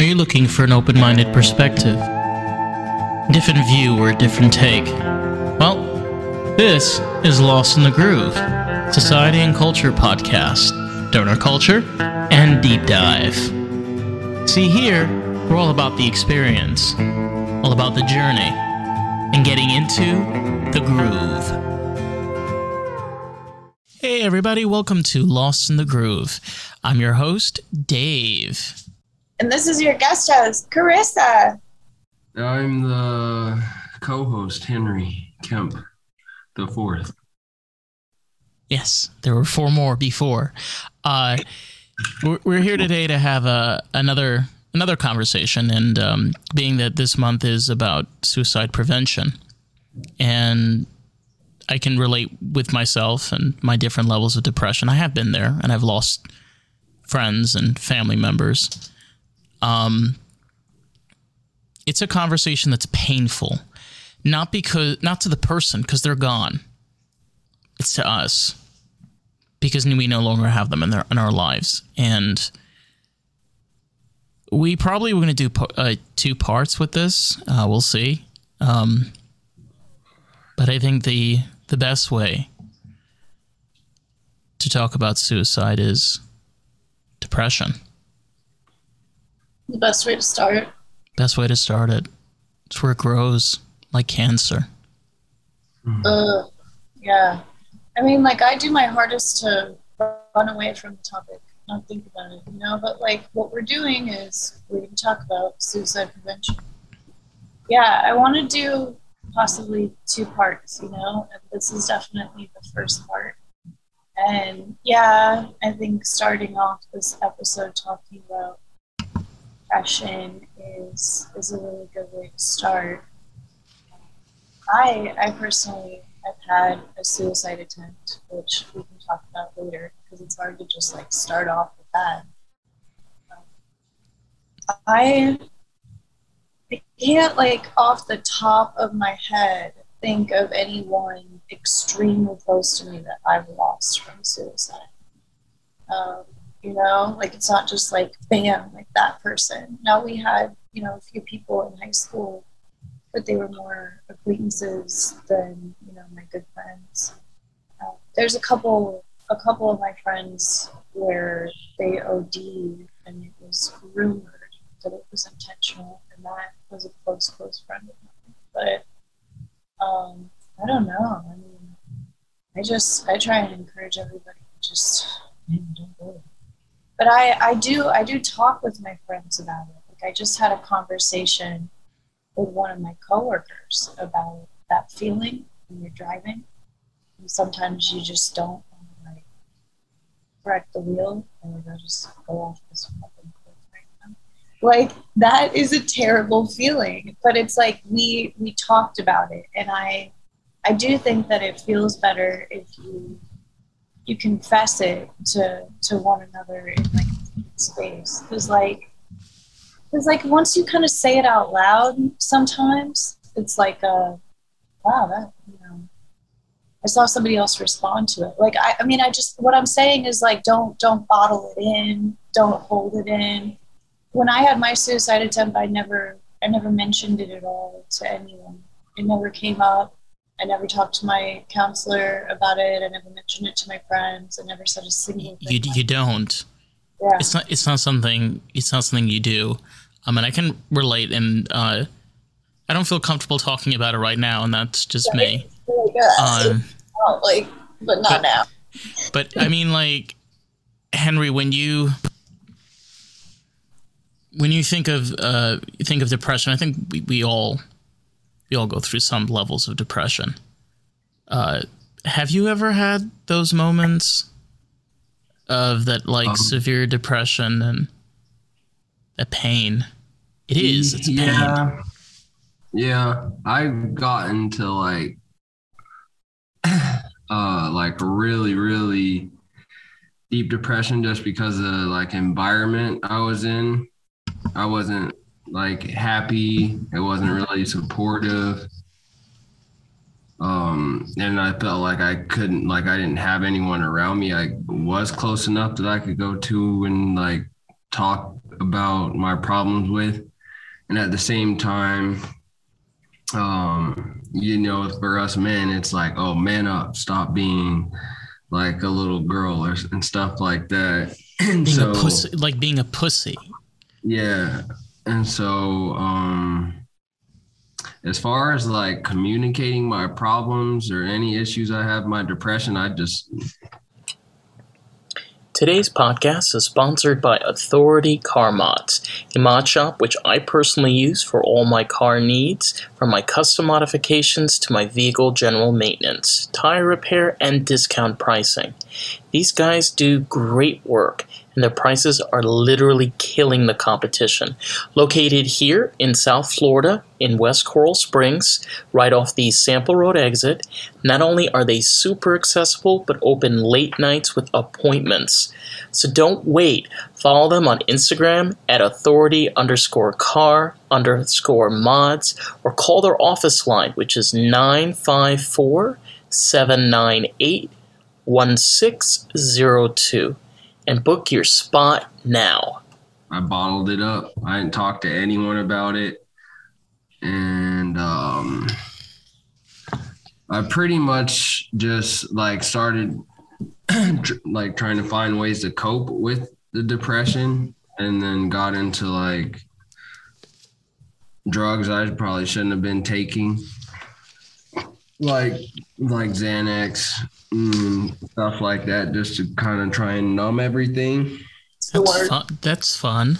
Are you looking for an open minded perspective? Different view or a different take? Well, this is Lost in the Groove, Society and Culture podcast, donor culture, and deep dive. See, here, we're all about the experience, all about the journey, and getting into the groove. Hey, everybody, welcome to Lost in the Groove. I'm your host, Dave. And this is your guest host, Carissa. I'm the co-host, Henry Kemp, the fourth. Yes, there were four more before. Uh, we're, we're here today to have a, another another conversation, and um, being that this month is about suicide prevention, and I can relate with myself and my different levels of depression. I have been there, and I've lost friends and family members. Um, it's a conversation that's painful, not because not to the person because they're gone. It's to us because we no longer have them in their in our lives, and we probably were going to do uh, two parts with this. Uh, we'll see. Um, but I think the the best way to talk about suicide is depression. The best way to start. Best way to start it. It's where it grows like cancer. Mm. Uh, yeah. I mean, like, I do my hardest to run away from the topic, not think about it, you know? But, like, what we're doing is we're going to talk about suicide prevention. Yeah, I want to do possibly two parts, you know, and this is definitely the first part. And yeah, I think starting off this episode talking about depression is is a really good way to start. I I personally have had a suicide attempt, which we can talk about later because it's hard to just like start off with that. Um, I I can't like off the top of my head think of anyone extremely close to me that I've lost from suicide. Um, you know, like it's not just like bam, that person. Now we had, you know, a few people in high school, but they were more acquaintances than, you know, my good friends. Uh, there's a couple, a couple of my friends where they OD'd and it was rumored that it was intentional, and that was a close, close friend of mine. But um, I don't know. I mean, I just I try and encourage everybody to just don't go. But I I do I do talk with my friends about it. Like I just had a conversation with one of my coworkers about that feeling when you're driving. And sometimes you just don't like correct the wheel and you just go off this fucking like that is a terrible feeling but it's like we we talked about it and i i do think that it feels better if you you confess it to to one another in like space because like because like once you kind of say it out loud sometimes it's like uh wow that you know i saw somebody else respond to it like i i mean i just what i'm saying is like don't don't bottle it in don't hold it in when I had my suicide attempt, I never I never mentioned it at all to anyone. It never came up. I never talked to my counselor about it. I never mentioned it to my friends. I never said a single thing. You, you don't. Yeah. It's not it's not something it's not something you do. I mean I can relate and uh, I don't feel comfortable talking about it right now and that's just yeah, me. Uh, oh, like but not but, now. But I mean like Henry when you when you think of uh, think of depression, I think we, we all we all go through some levels of depression. Uh, have you ever had those moments of that like um, severe depression and that pain? It is. It's yeah, pain. Yeah, I've gotten to like uh like really really deep depression just because of like environment I was in I wasn't like happy. It wasn't really supportive. Um, and I felt like I couldn't, like, I didn't have anyone around me. I was close enough that I could go to and like talk about my problems with. And at the same time, um, you know, for us men, it's like, oh, man up, stop being like a little girl or and stuff like that. And being so, a pussy, like being a pussy. yeah. And so, um, as far as like communicating my problems or any issues I have, my depression, I just Today's podcast is sponsored by Authority Car Mods, a mod shop which I personally use for all my car needs, from my custom modifications to my vehicle general maintenance, tire repair, and discount pricing. These guys do great work, and their prices are literally killing the competition. Located here in South Florida, in West Coral Springs, right off the Sample Road exit, not only are they super accessible, but open late nights with appointments. So don't wait. Follow them on Instagram at authority underscore car underscore mods or call their office line, which is 954 798 1602 and book your spot now. I bottled it up. I didn't talk to anyone about it. And um I pretty much just like started like trying to find ways to cope with the depression and then got into like drugs I probably shouldn't have been taking. Like like Xanax, mm, stuff like that, just to kind of try and numb everything. That's fun. That's fun.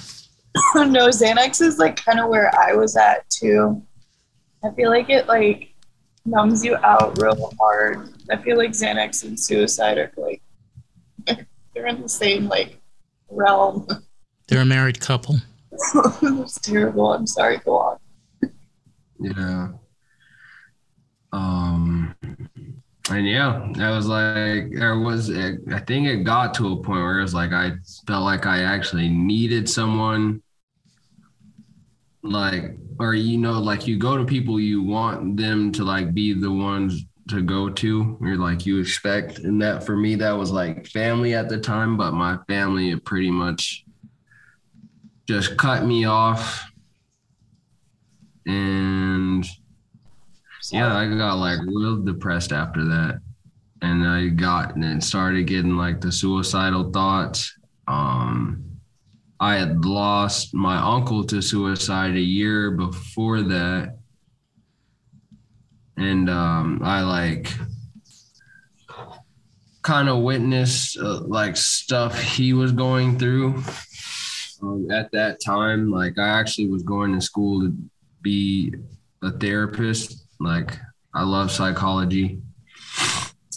no, Xanax is like kind of where I was at too. I feel like it like numbs you out real hard. I feel like Xanax and suicide are like they're in the same like realm. They're a married couple. it's terrible. I'm sorry. Go on. Yeah. Um and yeah, that was like there was I think it got to a point where it was like I felt like I actually needed someone like or you know like you go to people you want them to like be the ones to go to or like you expect. And that for me that was like family at the time but my family it pretty much just cut me off. And yeah, I got like real depressed after that. And I got and started getting like the suicidal thoughts. Um I had lost my uncle to suicide a year before that. And um I like kind of witnessed uh, like stuff he was going through um, at that time. Like I actually was going to school to be a therapist. Like I love psychology.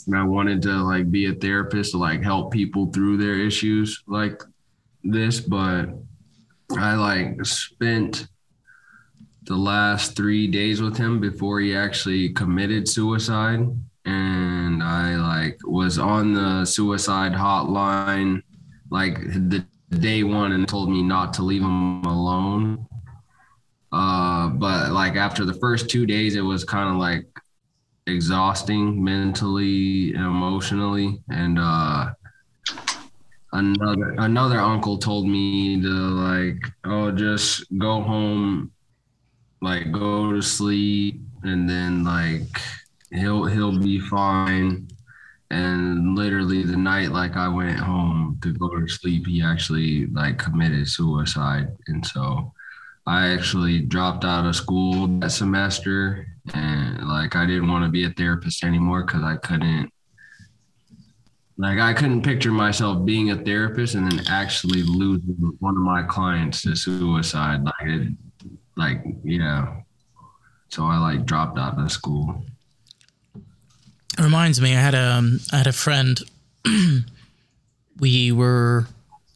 And I wanted to like be a therapist to like help people through their issues like this, but I like spent the last three days with him before he actually committed suicide. And I like was on the suicide hotline like the day one and told me not to leave him alone. Uh, but like after the first two days, it was kind of like exhausting mentally emotionally. And uh, another another uncle told me to like, oh, just go home, like go to sleep, and then like he'll he'll be fine. And literally the night like I went home to go to sleep, he actually like committed suicide. And so I actually dropped out of school that semester and like I didn't want to be a therapist anymore because I couldn't like I couldn't picture myself being a therapist and then actually losing one of my clients to suicide. Like it like yeah. So I like dropped out of school. It reminds me, I had a um, I had a friend. we were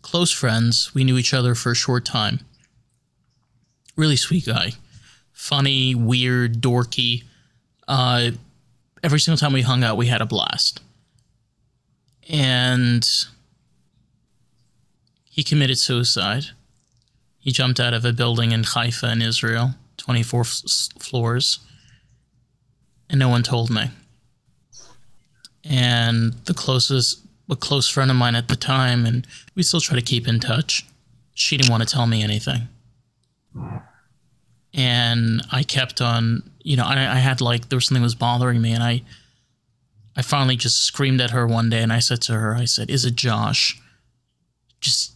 close friends. We knew each other for a short time. Really sweet guy, funny, weird, dorky. Uh, every single time we hung out, we had a blast. And he committed suicide. He jumped out of a building in Haifa in Israel, 24 f- floors, and no one told me and the closest a close friend of mine at the time and we still try to keep in touch she didn't want to tell me anything. And I kept on, you know, I, I had like, there was something that was bothering me. And I, I finally just screamed at her one day and I said to her, I said, Is it Josh? Just,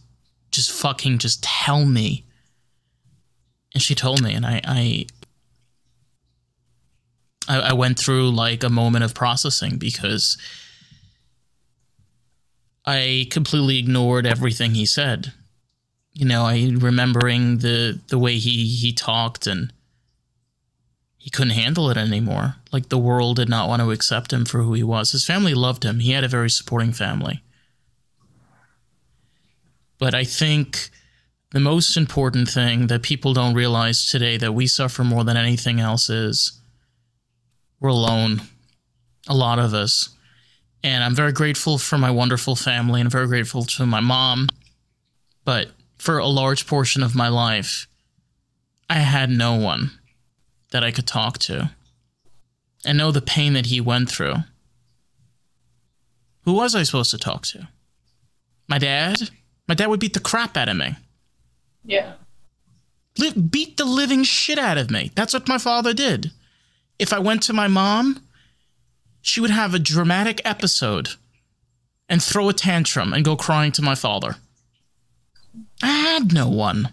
just fucking just tell me. And she told me, and I, I, I, I went through like a moment of processing because I completely ignored everything he said. You know, I remembering the the way he he talked and he couldn't handle it anymore. Like the world did not want to accept him for who he was. His family loved him. He had a very supporting family. But I think the most important thing that people don't realize today that we suffer more than anything else is we're alone. A lot of us. And I'm very grateful for my wonderful family and very grateful to my mom. But for a large portion of my life, I had no one that I could talk to and know the pain that he went through. Who was I supposed to talk to? My dad? My dad would beat the crap out of me. Yeah. Li- beat the living shit out of me. That's what my father did. If I went to my mom, she would have a dramatic episode and throw a tantrum and go crying to my father. I had no one.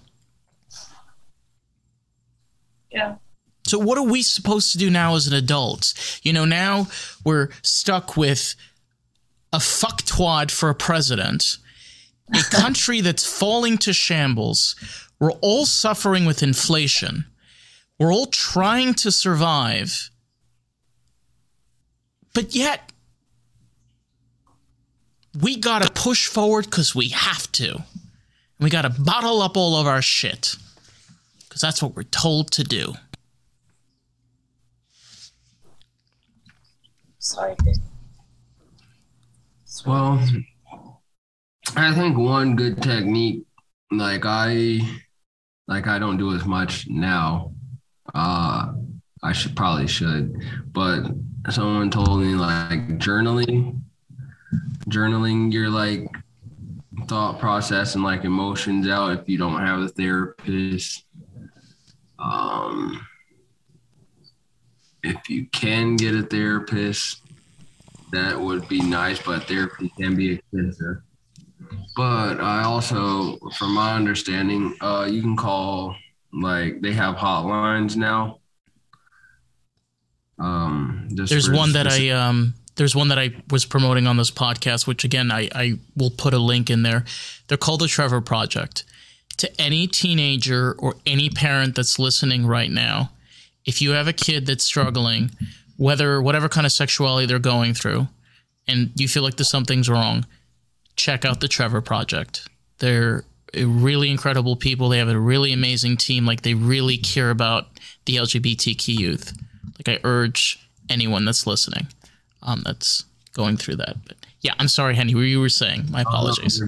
Yeah. So what are we supposed to do now as an adult? You know, now we're stuck with a fucktwad for a president, a country that's falling to shambles. We're all suffering with inflation. We're all trying to survive. But yet, we gotta push forward because we have to. And we gotta bottle up all of our shit. Because that's what we're told to do. Sorry. Well, I think one good technique, like I, like I don't do as much now. Uh, I should probably should, but someone told me like journaling, journaling your like thought process and like emotions out if you don't have a therapist. Um, if you can get a therapist, that would be nice, but therapy can be expensive. But I also, from my understanding, uh, you can call like they have hotlines now. Um, There's one that I um there's one that I was promoting on this podcast, which again I, I will put a link in there. They're called the Trevor Project. To any teenager or any parent that's listening right now, if you have a kid that's struggling, whether whatever kind of sexuality they're going through, and you feel like there's something's wrong, check out the Trevor Project. They're really incredible people. They have a really amazing team. Like they really care about the LGBTQ youth. Like I urge anyone that's listening, um, that's going through that. But yeah, I'm sorry, Henny. What you were saying? My apologies.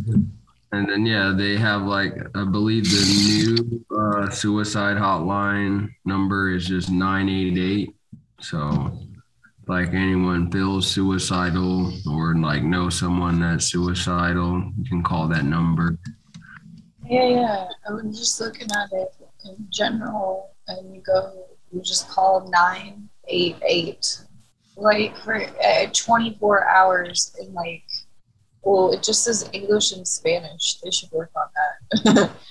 And then yeah, they have like I believe the new uh, suicide hotline number is just nine eight eight. So like anyone feels suicidal or like know someone that's suicidal, you can call that number. Yeah, yeah. I was just looking at it in general, and you go, you just call 988. Like for uh, 24 hours, and like, well, it just says English and Spanish. They should work on that.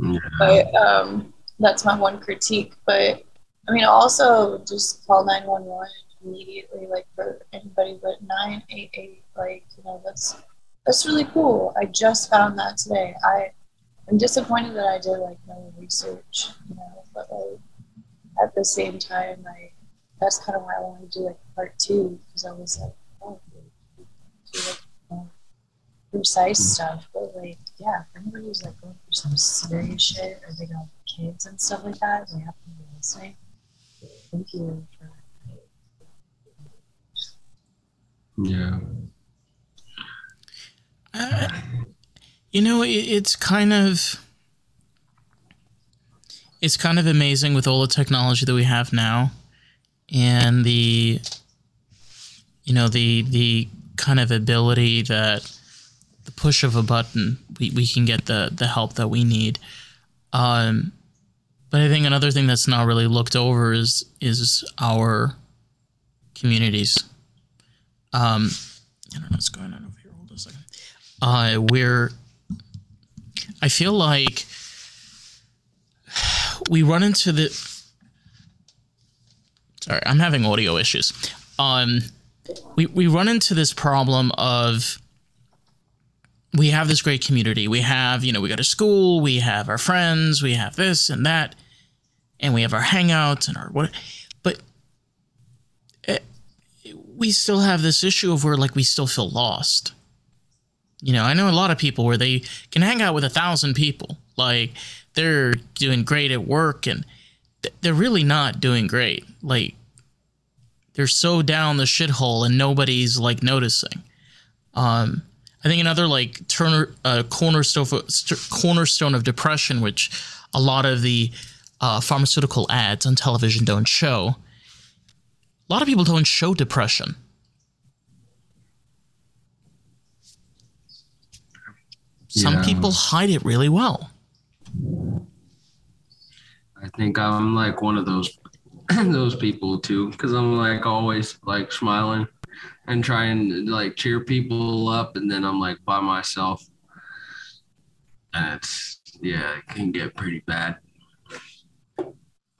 Yeah. but um, that's my one critique. But I mean, also just call 911 immediately, like for anybody, but 988, like, you know, that's that's really cool. I just found that today. I I'm disappointed that I did like no research, you know, but like at the same time, I that's kind of why I want to do like part two because I was like, oh, do like more precise stuff. But like, yeah, if anybody who's like going through some serious shit or they got kids and stuff like that, they have to be listening. Thank you for. Yeah. Uh, you know, it, it's kind of it's kind of amazing with all the technology that we have now, and the you know the the kind of ability that the push of a button, we, we can get the the help that we need. Um, but I think another thing that's not really looked over is is our communities. Um, I don't know what's going on over here. Hold on a second. Uh, we're I feel like we run into the. Sorry, I'm having audio issues. Um, we we run into this problem of we have this great community. We have, you know, we go to school, we have our friends, we have this and that, and we have our hangouts and our what. But it, we still have this issue of where like we still feel lost. You know, I know a lot of people where they can hang out with a thousand people, like they're doing great at work, and they're really not doing great. Like they're so down the shithole, and nobody's like noticing. Um, I think another like Turner uh, cornerstone cornerstone of depression, which a lot of the uh, pharmaceutical ads on television don't show. A lot of people don't show depression. Some Yeah. people hide it really well. I think I'm like one of those those people too, because I'm like always like smiling and trying to like cheer people up, and then I'm like by myself. And it's yeah, it can get pretty bad.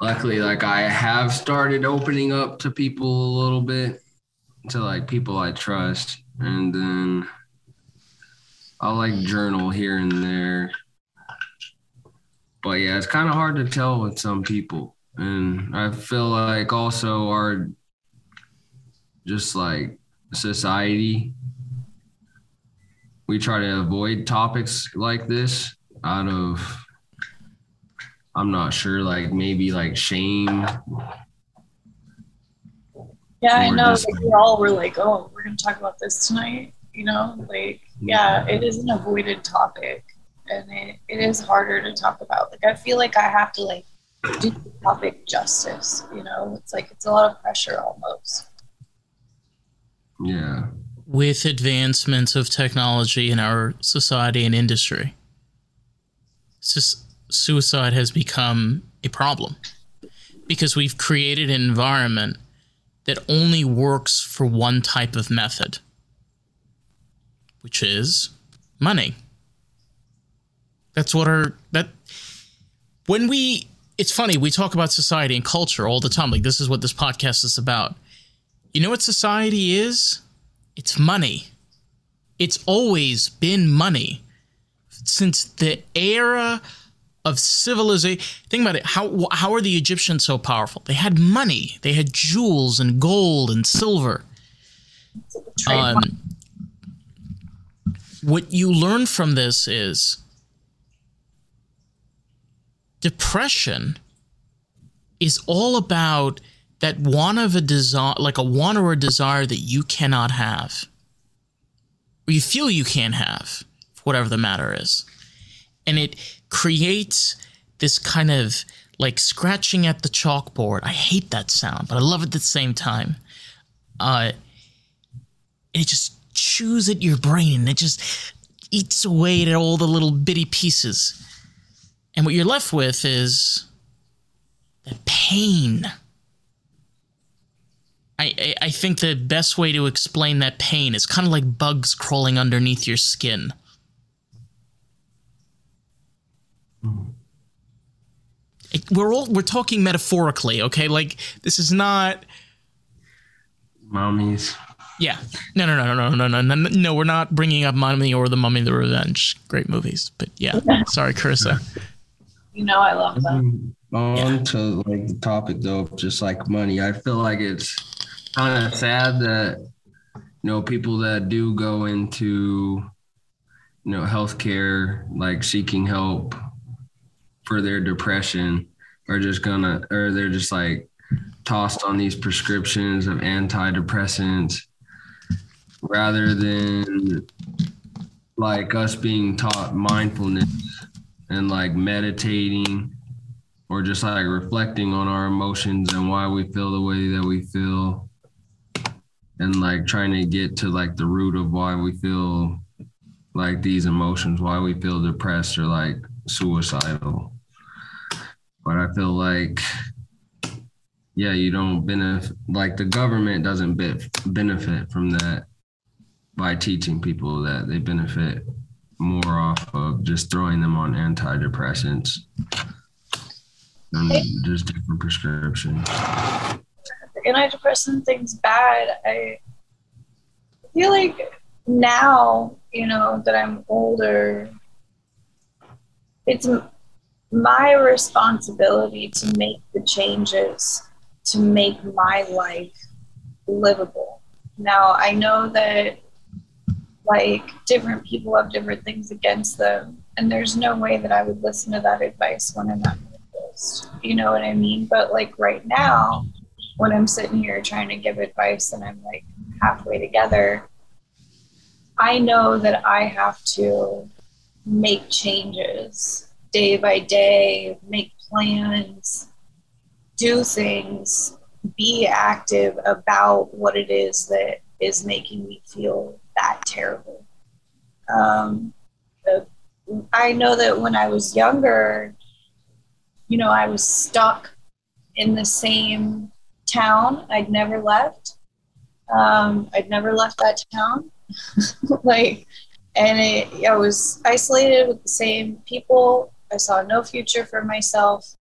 Luckily, like I have started opening up to people a little bit, to like people I trust, and then I'll like journal here and there but yeah, it's kind of hard to tell with some people. And I feel like also our just like society, we try to avoid topics like this out of, I'm not sure, like maybe like shame. Yeah, I know. just- Like, we all were like, "Oh, we're going to talk about this tonight." You know, like, yeah, it is an avoided topic, and it, it is harder to talk about. Like, I feel like I have to like do the topic justice. You know, it's like it's a lot of pressure almost. Yeah. with advancements of technology in our society and industry, sus- suicide has become a problem because we've created an environment that only works for one type of method, which is money. That's what our that when we it's funny we talk about society and culture all the time like this is what this podcast is about. You know what society is? It's money. It's always been money since the era of civilization. Think about it. How how are the Egyptians so powerful? They had money. They had jewels and gold and silver. It's like a trademark. Um, what you learn from this is depression is all about that want of a desire, like a want or a desire that you cannot have, or you feel you can't have, whatever the matter is. And it creates this kind of like scratching at the chalkboard. I hate that sound, but I love it at the same time. Uh, it just chews at your brain it just eats away at all the little bitty pieces. And what you're left with is the pain. I, I, I think the best way to explain that pain is kind of like bugs crawling underneath your skin. It- we're all we're talking metaphorically, okay? Like this is not mummies. yeah. No, no, no, no, no, no, no, no. No, we're not bringing up Mummy or The Mummy the Revenge. Great movies, but yeah. Sorry, Carissa. You know, I love them. Mm-hmm. On Yeah. to like the topic though, just like money. I feel like it's kind of sad that you know people that do go into you know healthcare, like seeking help for their depression, are just gonna or they're just like tossed on these prescriptions of antidepressants rather than like us being taught mindfulness and like meditating or just like reflecting on our emotions and why we feel the way that we feel and like trying to get to like the root of why we feel like these emotions, why we feel depressed or like suicidal. But I feel like, yeah, you don't benefit, like the government doesn't benefit from that by teaching people that they benefit more off of just throwing them on antidepressants and just different prescriptions. The antidepressant thing's bad. I feel like now, you know, that I'm older, it's my responsibility to make the changes to make my life livable. Now, I know that like different people have different things against them, and there's no way that I would listen to that advice when I'm worst. You know what I mean? But like right now, when I'm sitting here trying to give advice and I'm like halfway together, I know that I have to make changes day by day, make plans, do things, be active about what it is that is making me feel that terrible. Um, I know that when I was younger, you know, I was stuck in the same town. I'd never left. Um, I'd never left that town. like, and it, I was isolated with the same people. I saw no future for myself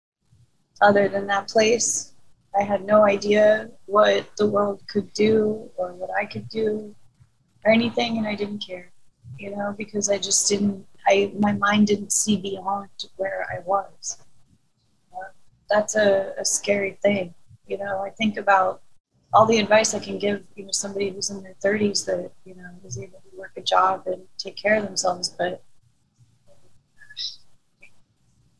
other than that place. I had no idea what the world could do or what I could do or anything, and I didn't care, you know, because I just didn't. I my mind didn't see beyond where I was. That's a, a scary thing, you know. I think about all the advice I can give, you know, somebody who's in their 30s that you know is able to work a job and take care of themselves, but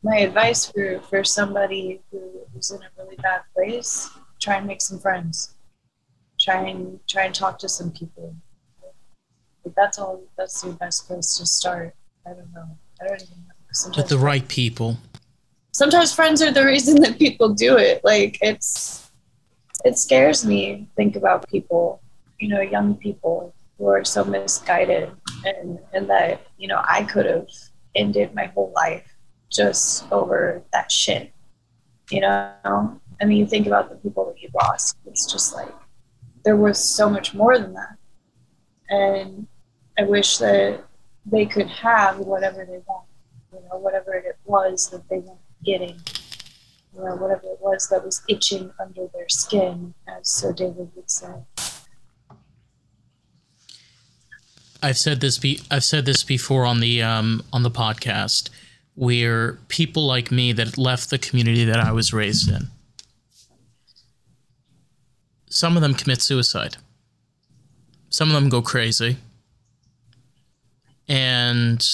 my advice for, for somebody who, who's in a really bad place try and make some friends try and try and talk to some people like that's all that's the best place to start i don't know i don't even know sometimes, With the right people. sometimes friends are the reason that people do it like it's it scares me think about people you know young people who are so misguided and and that you know i could have ended my whole life just over that shit. You know? I mean, you think about the people that you lost, it's just like there was so much more than that. And I wish that they could have whatever they want, you know, whatever it was that they weren't getting, you know, whatever it was that was itching under their skin, as Sir David would say. I've said this be I've said this before on the um, on the podcast where people like me that left the community that I was raised in some of them commit suicide. Some of them go crazy. And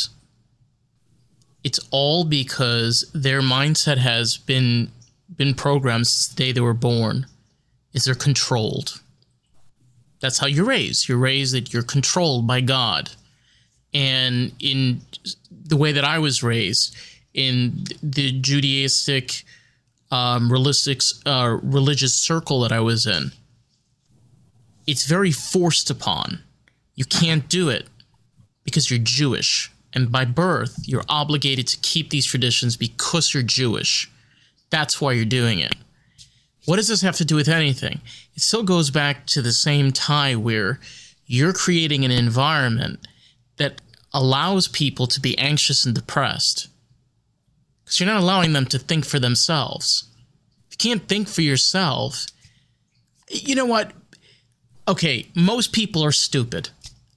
it's all because their mindset has been been programmed since the day they were born. Is they're controlled. That's how you're raised. You're raised that you're controlled by God. And in the way that I was raised, in the Judaistic um, uh, religious circle that I was in, it's very forced upon. You can't do it because you're Jewish. And by birth, you're obligated to keep these traditions because you're Jewish. That's why you're doing it. What does this have to do with anything? It still goes back to the same tie where you're creating an environment that allows people to be anxious and depressed because you're not allowing them to think for themselves. If you can't think for yourself, you know what? Okay, most people are stupid.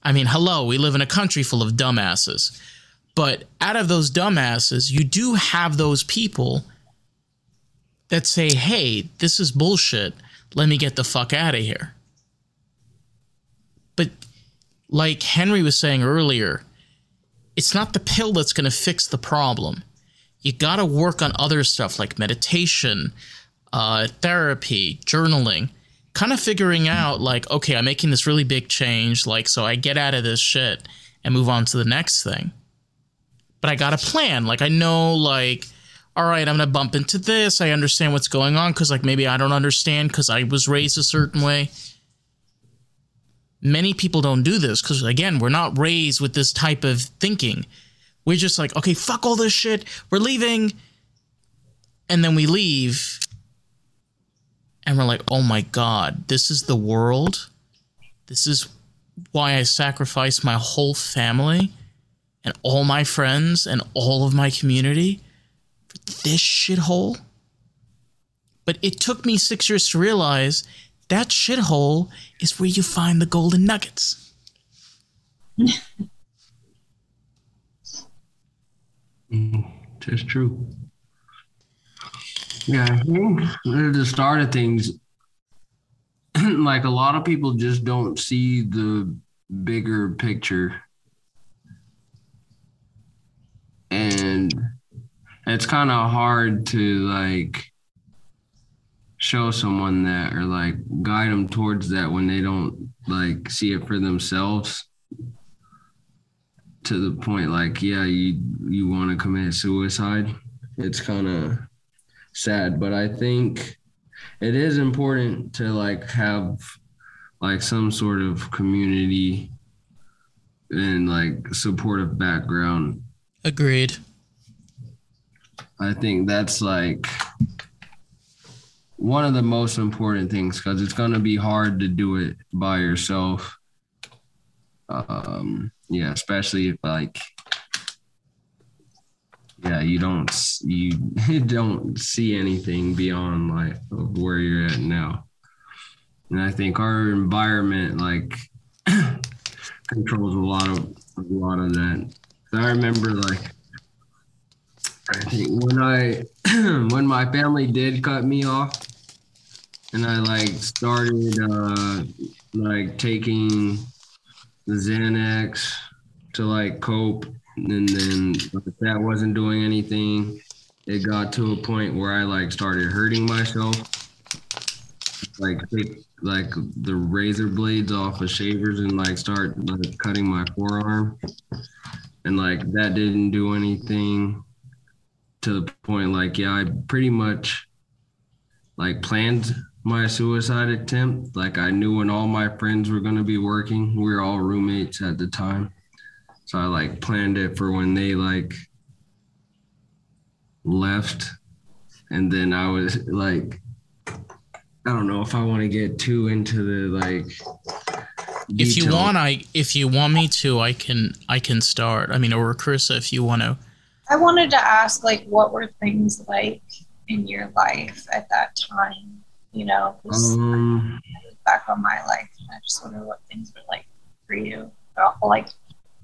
I mean, hello, we live in a country full of dumbasses. But out of those dumbasses, you do have those people that say, hey, this is bullshit. Let me get the fuck out of here. But like Henry was saying earlier, it's not the pill that's going to fix the problem. You got to work on other stuff like meditation, uh, therapy, journaling, kind of figuring out like, okay, I'm making this really big change. Like, so I get out of this shit and move on to the next thing. But I got a plan. Like, I know, like, all right, I'm going to bump into this. I understand what's going on because, like, maybe I don't understand because I was raised a certain way. many people don't do this because again, we're not raised with this type of thinking. We're just like, okay, fuck all this shit. We're leaving. And then we leave. And we're like, oh my God, this is the world. This is why I sacrificed my whole family and all my friends and all of my community for this shithole. But it took me six years to realize that shithole is where you find the golden nuggets. Mm, That's true. Yeah, I think at the start of things, like a lot of people just don't see the bigger picture. And it's kind of hard to like show someone that or like guide them towards that when they don't like see it for themselves to the point like yeah you you want to commit suicide it's kind of sad but i think it is important to like have like some sort of community and like supportive background Agreed. i think that's like one of the most important things because it's going to be hard to do it by yourself um yeah especially if like yeah you don't you don't see anything beyond like where you're at now. And i think our environment like controls a lot of a lot of that. I remember like i think when i when my family did cut me off and i like started uh like taking the xanax to like cope and then that wasn't doing anything. It got to a point where i like started hurting myself. Like take like the razor blades off of shavers and like start like cutting my forearm. And like that didn't do anything to the point like yeah i pretty much like planned my suicide attempt. Like i knew when all my friends were going to be working. We were all roommates at the time so I like planned it for when they like left. And then I was like, I don't know if I want to get too into the like. If you want, I if you want me to, I can I can start. I mean, or Carissa, if you want to. I wanted to ask, like, what were things like in your life at that time? You know, 'cause Um, I look back on my life, and I just wonder what things were like for you. Like,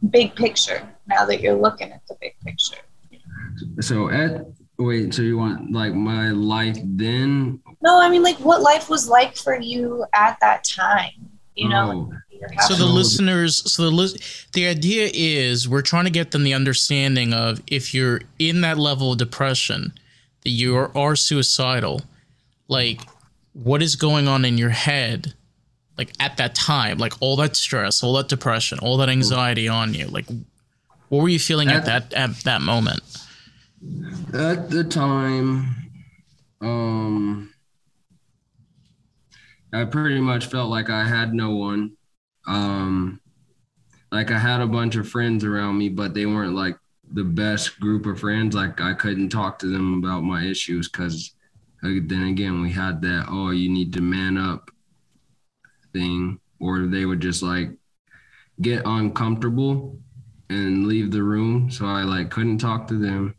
big picture. Now that you're looking at the big picture. so at wait, so you want like my life then? No, I mean, like, what life was like for you at that time. You know, Oh, So the listeners, so the lis- the idea is we're trying to get them the understanding of if you're in that level of depression, that you are, are suicidal, like what is going on in your head, like at that time, like all that stress, all that depression, all that anxiety on you, like what were you feeling at that at that moment? At the time, um, I pretty much felt like I had no one. Um, like I had a bunch of friends around me, but they weren't like the best group of friends. Like I couldn't talk to them about my issues because then again, we had that, oh, you need to man up thing, or they would just like get uncomfortable and leave the room. So I like couldn't talk to them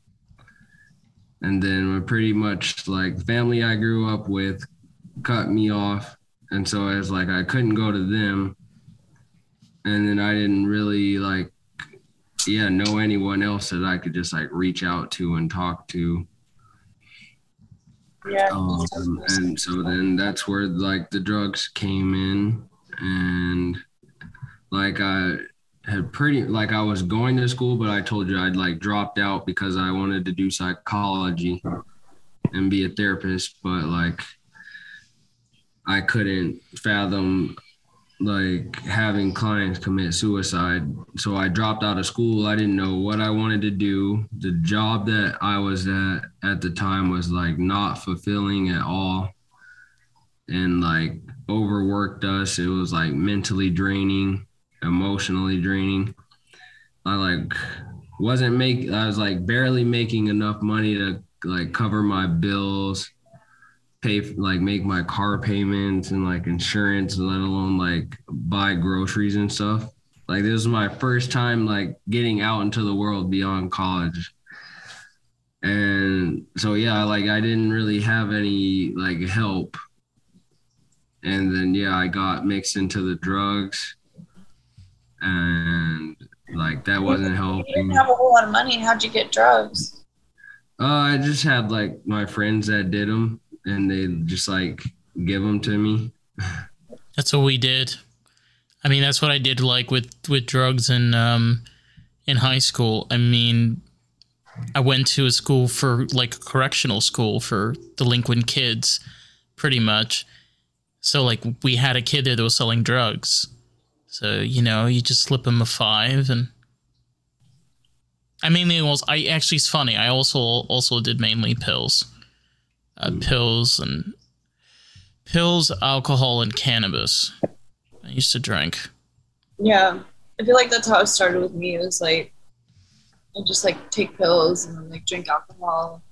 and then pretty much like family I grew up with cut me off, and so I was like I couldn't go to them, and then I didn't really like yeah know anyone else that I could just like reach out to and talk to. Yeah. Um, and so then that's where like the drugs came in, and like I had pretty like I was going to school, but I told you I'd like dropped out because I wanted to do psychology and be a therapist, but like I couldn't fathom like having clients commit suicide. So I dropped out of school. I didn't know what I wanted to do. The job that I was at at the time was like not fulfilling at all. and like overworked us. It was like mentally draining, emotionally draining. I like wasn't make I was like barely making enough money to like cover my bills, pay like make my car payments and like insurance, let alone like buy groceries and stuff. Like this was my first time like getting out into the world beyond college. And so yeah, like I didn't really have any like help. And then yeah, I got mixed into the drugs and like that wasn't You helping. didn't have a whole lot of money. How'd you get drugs? Uh, I just had like my friends that did them, and they just like give them to me. That's what we did. I mean, that's what I did like with with drugs in um in high school. I mean, I went to a school for like a correctional school for delinquent kids, pretty much. So like we had a kid there that was selling drugs. So you know, you just slip him a five, and I mainly was. I actually, it's funny. I also also did mainly pills, uh, pills and pills, alcohol, and cannabis. I used to drink. Yeah, I feel like that's how it started with me. It was like I just like take pills and then, like drink alcohol.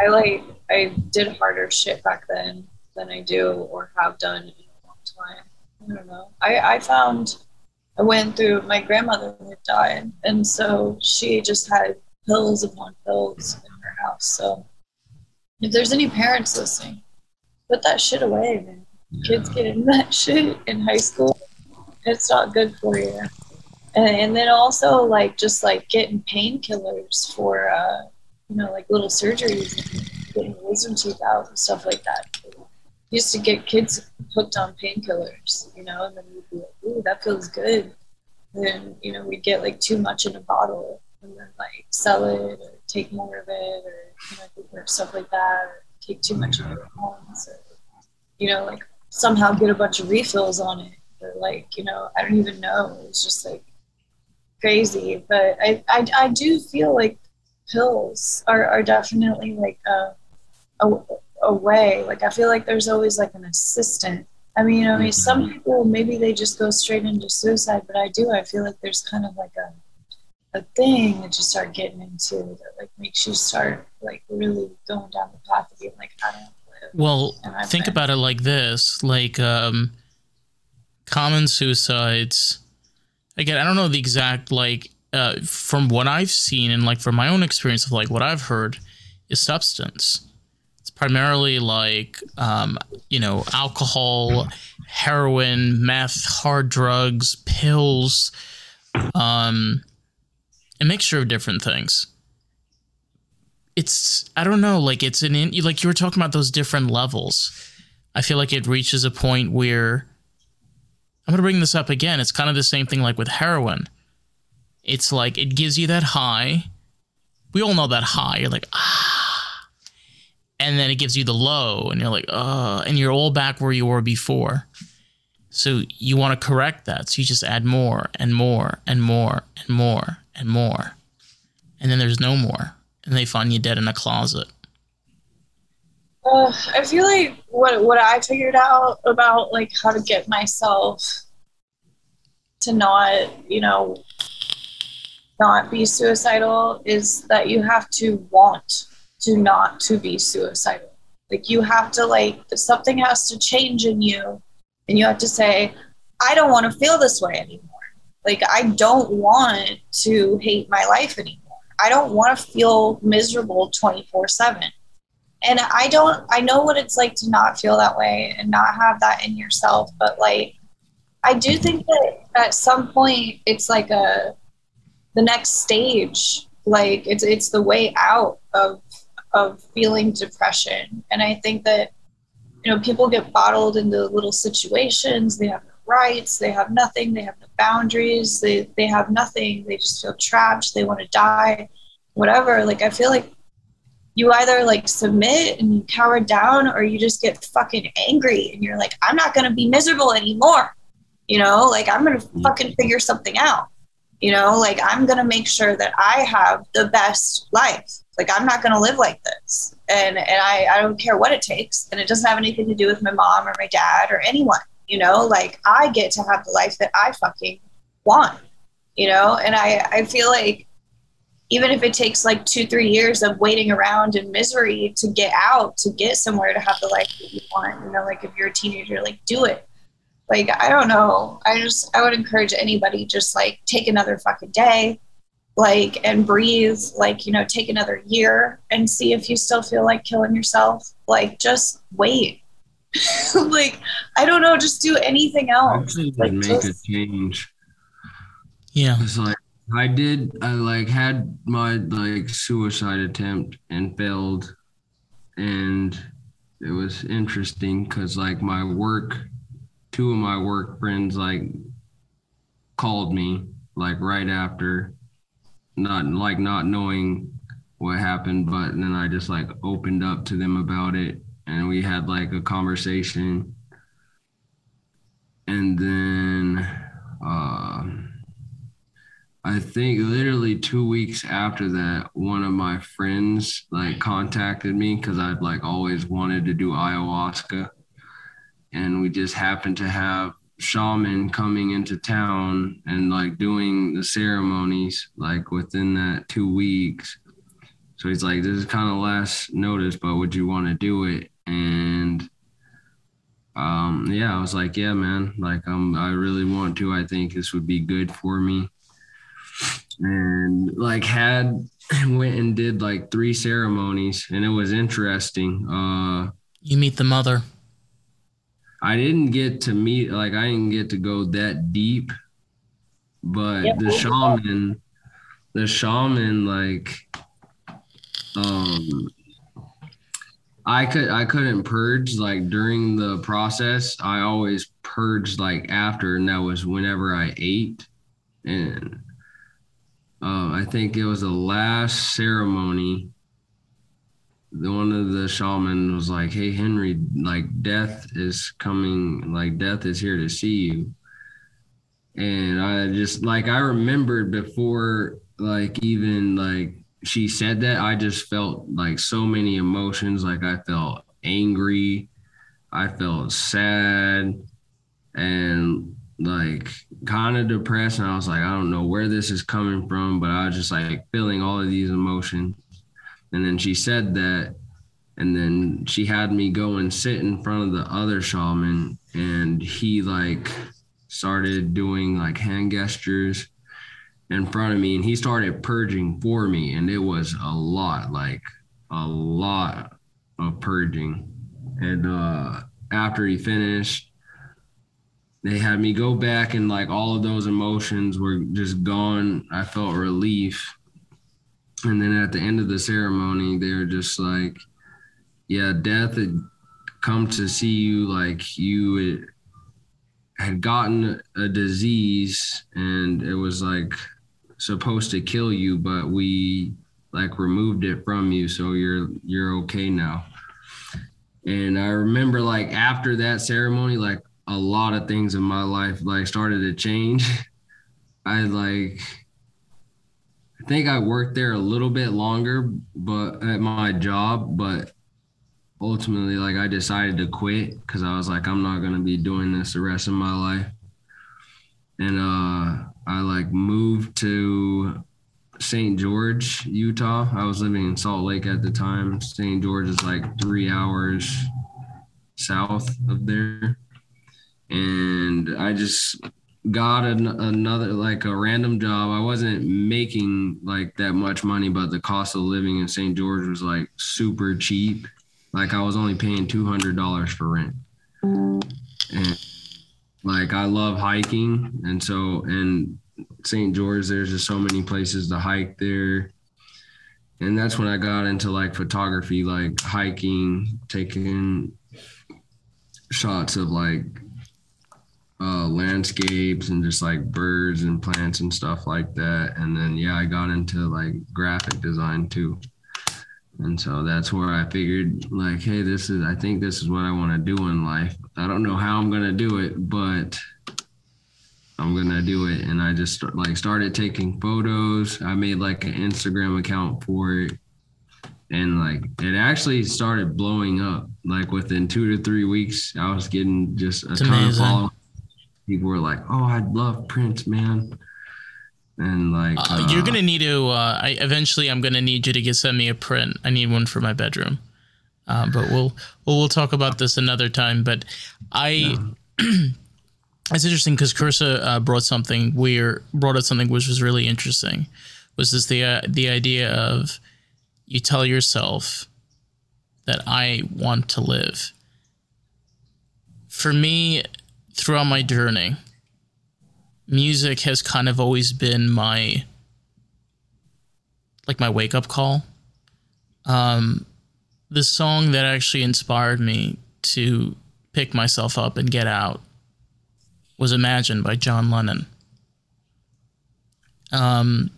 I like I did harder shit back then than I do or have done in a long time. I don't know. I I found I went through my grandmother had died, and so she just had pills upon pills in her house. So if there's any parents listening, put that shit away, man. Kids get into that shit in high school. It's not good for you. And, and then also like just like getting painkillers for uh, you know like little surgeries, and getting wisdom teeth out and stuff like that. Used to get kids hooked on painkillers, you know, and then we'd be like, "Ooh, that feels good." then you know we'd get like too much in a bottle and then like sell it or take more of it or you know or stuff like that or take too much of it once or you know like somehow get a bunch of refills on it or like you know i don't even know. It's just like crazy. But i i, I do feel like pills are, are definitely like a, a, a way. Like i feel like there's always like an assistant. I mean, I mean, some mm-hmm. people maybe they just go straight into suicide, but I do. I feel like there's kind of like a a thing that you start getting into that like makes you start like really going down the path of being like, I don't live. Well, think been- about it like this: like um, common suicides. Again, I don't know the exact like uh, from what I've seen and like from my own experience of like what I've heard is substance. It's primarily like um, you know alcohol, heroin, meth, hard drugs, pills, um, a mixture of different things it's I don't know, like it's an in, like you were talking about those different levels. I feel like it reaches a point where I'm gonna bring this up again. It's kind of the same thing like with heroin. It's like it gives you that high. We all know that high. You're like ah, and then it gives you the low, and you're like uh, and you're all back where you were before. So you want to correct that. So you just add more and more and more and more and more, and then there's no more and they find you dead in a closet. Uh, I feel like what what I figured out about like how to get myself to not, you know, not be suicidal is that you have to want to not to be suicidal. Like you have to like something has to change in you and you have to say, I don't want to feel this way anymore. Like I don't want to hate my life anymore. I don't want to feel miserable 24/7 and i don't i know what it's like to not feel that way and not have that in yourself but like i do think that at some point it's like a the next stage. Like it's it's the way out of of feeling depression. And i think that you know people get bottled into little situations they have rights they have nothing they have no boundaries they they have nothing they just feel trapped they want to die whatever like i feel like you either like submit and you cower down or you just get fucking angry and you're like i'm not going to be miserable anymore you know like i'm going to mm-hmm. fucking figure something out You know, like I'm going to make sure that I have the best life. Like I'm not going to live like this. And and I I don't care what it takes. And it doesn't have anything to do with my mom or my dad or anyone, you know? Like I get to have the life that I fucking want. You know? And I I feel like even if it takes like two, three years of waiting around in misery to get out, to get somewhere to have the life that you want, you know, like if you're a teenager, like do it. Like, I don't know. I just, I would encourage anybody just like take another fucking day, like, and breathe, like, you know, take another year and see if you still feel like killing yourself. Like, just wait. like, I don't know, just do anything else. Like, make just, a change. Yeah. It's like, I did. I like had my like suicide attempt and failed, and it was interesting because like my work, two of my work friends like called me like right after, not like not knowing what happened, but then I just like opened up to them about it, and we had like a conversation, and then. uh I think literally two weeks after that, one of my friends like contacted me because I'd like always wanted to do ayahuasca. And we just happened to have shaman coming into town and like doing the ceremonies like within that two weeks. So he's like, this is kind of last notice, but would you want to do it? And um, yeah, I was like, yeah, man, like um, I really want to. I think this would be good for me and like had went and did like three ceremonies and it was interesting uh you meet the mother i didn't get to meet like i didn't get to go that deep but yep. the shaman the shaman like um i could i couldn't purge like during the process i always purged like after and that was whenever i ate and uh, I think it was the last ceremony. The one of the shaman was like, "Hey Henry, like death is coming. Like death is here to see you." And I just like I remembered before, like even like she said that, I just felt like so many emotions. Like I felt angry, I felt sad, and like kind of depressed and I was like, I don't know where this is coming from, but I was just like feeling all of these emotions. And then she said that, and then she had me go and sit in front of the other shaman, and he like started doing like hand gestures in front of me, and he started purging for me, and it was a lot, like a lot of purging. And uh after he finished, they had me go back and like all of those emotions were just gone. I felt relief. And then at the end of the ceremony, they were just like, yeah, death had come to see you like you had gotten a disease and it was like supposed to kill you, but we like removed it from you. So you're, you're okay now. And I remember like after that ceremony, like a lot of things in my life like started to change. I like I think I worked there a little bit longer but at my job, but ultimately like I decided to quit cuz I was like I'm not going to be doing this the rest of my life. And uh I like moved to St. George, Utah. I was living in Salt Lake at the time. St. George is like 3 hours south of there and I just got an, another like a random job. I wasn't making like that much money, but the cost of living in St. George was like super cheap. Like I was only paying two hundred dollars for rent, and like I love hiking, and so in St. George, there's just so many places to hike there. And that's when I got into like photography, like hiking, taking shots of like uh, landscapes and just like birds and plants and stuff like that. And then yeah, I got into like graphic design too. And so that's where I figured like, hey, this is I think this is what I want to do in life. I don't know how I'm gonna do it, but I'm gonna do it. And I just start, like started taking photos. I made like an Instagram account for it. And like it actually started blowing up. Like within two to three weeks, I was getting just a It's ton of followers. People were like, "Oh, I love prints, man," and like Uh, you're uh, gonna need to. Uh, I eventually, I'm gonna need you to get send me a print. I need one for my bedroom. Uh, but we'll we'll we'll talk about this another time. But I, it's interesting because Carissa uh, brought something weird, brought up something which was really interesting. Was this the uh, the idea of you tell yourself that I want to live. For me, throughout my journey, music has kind of always been my like my wake up call. Um, the song that actually inspired me to pick myself up and get out was Imagine by John Lennon. Um,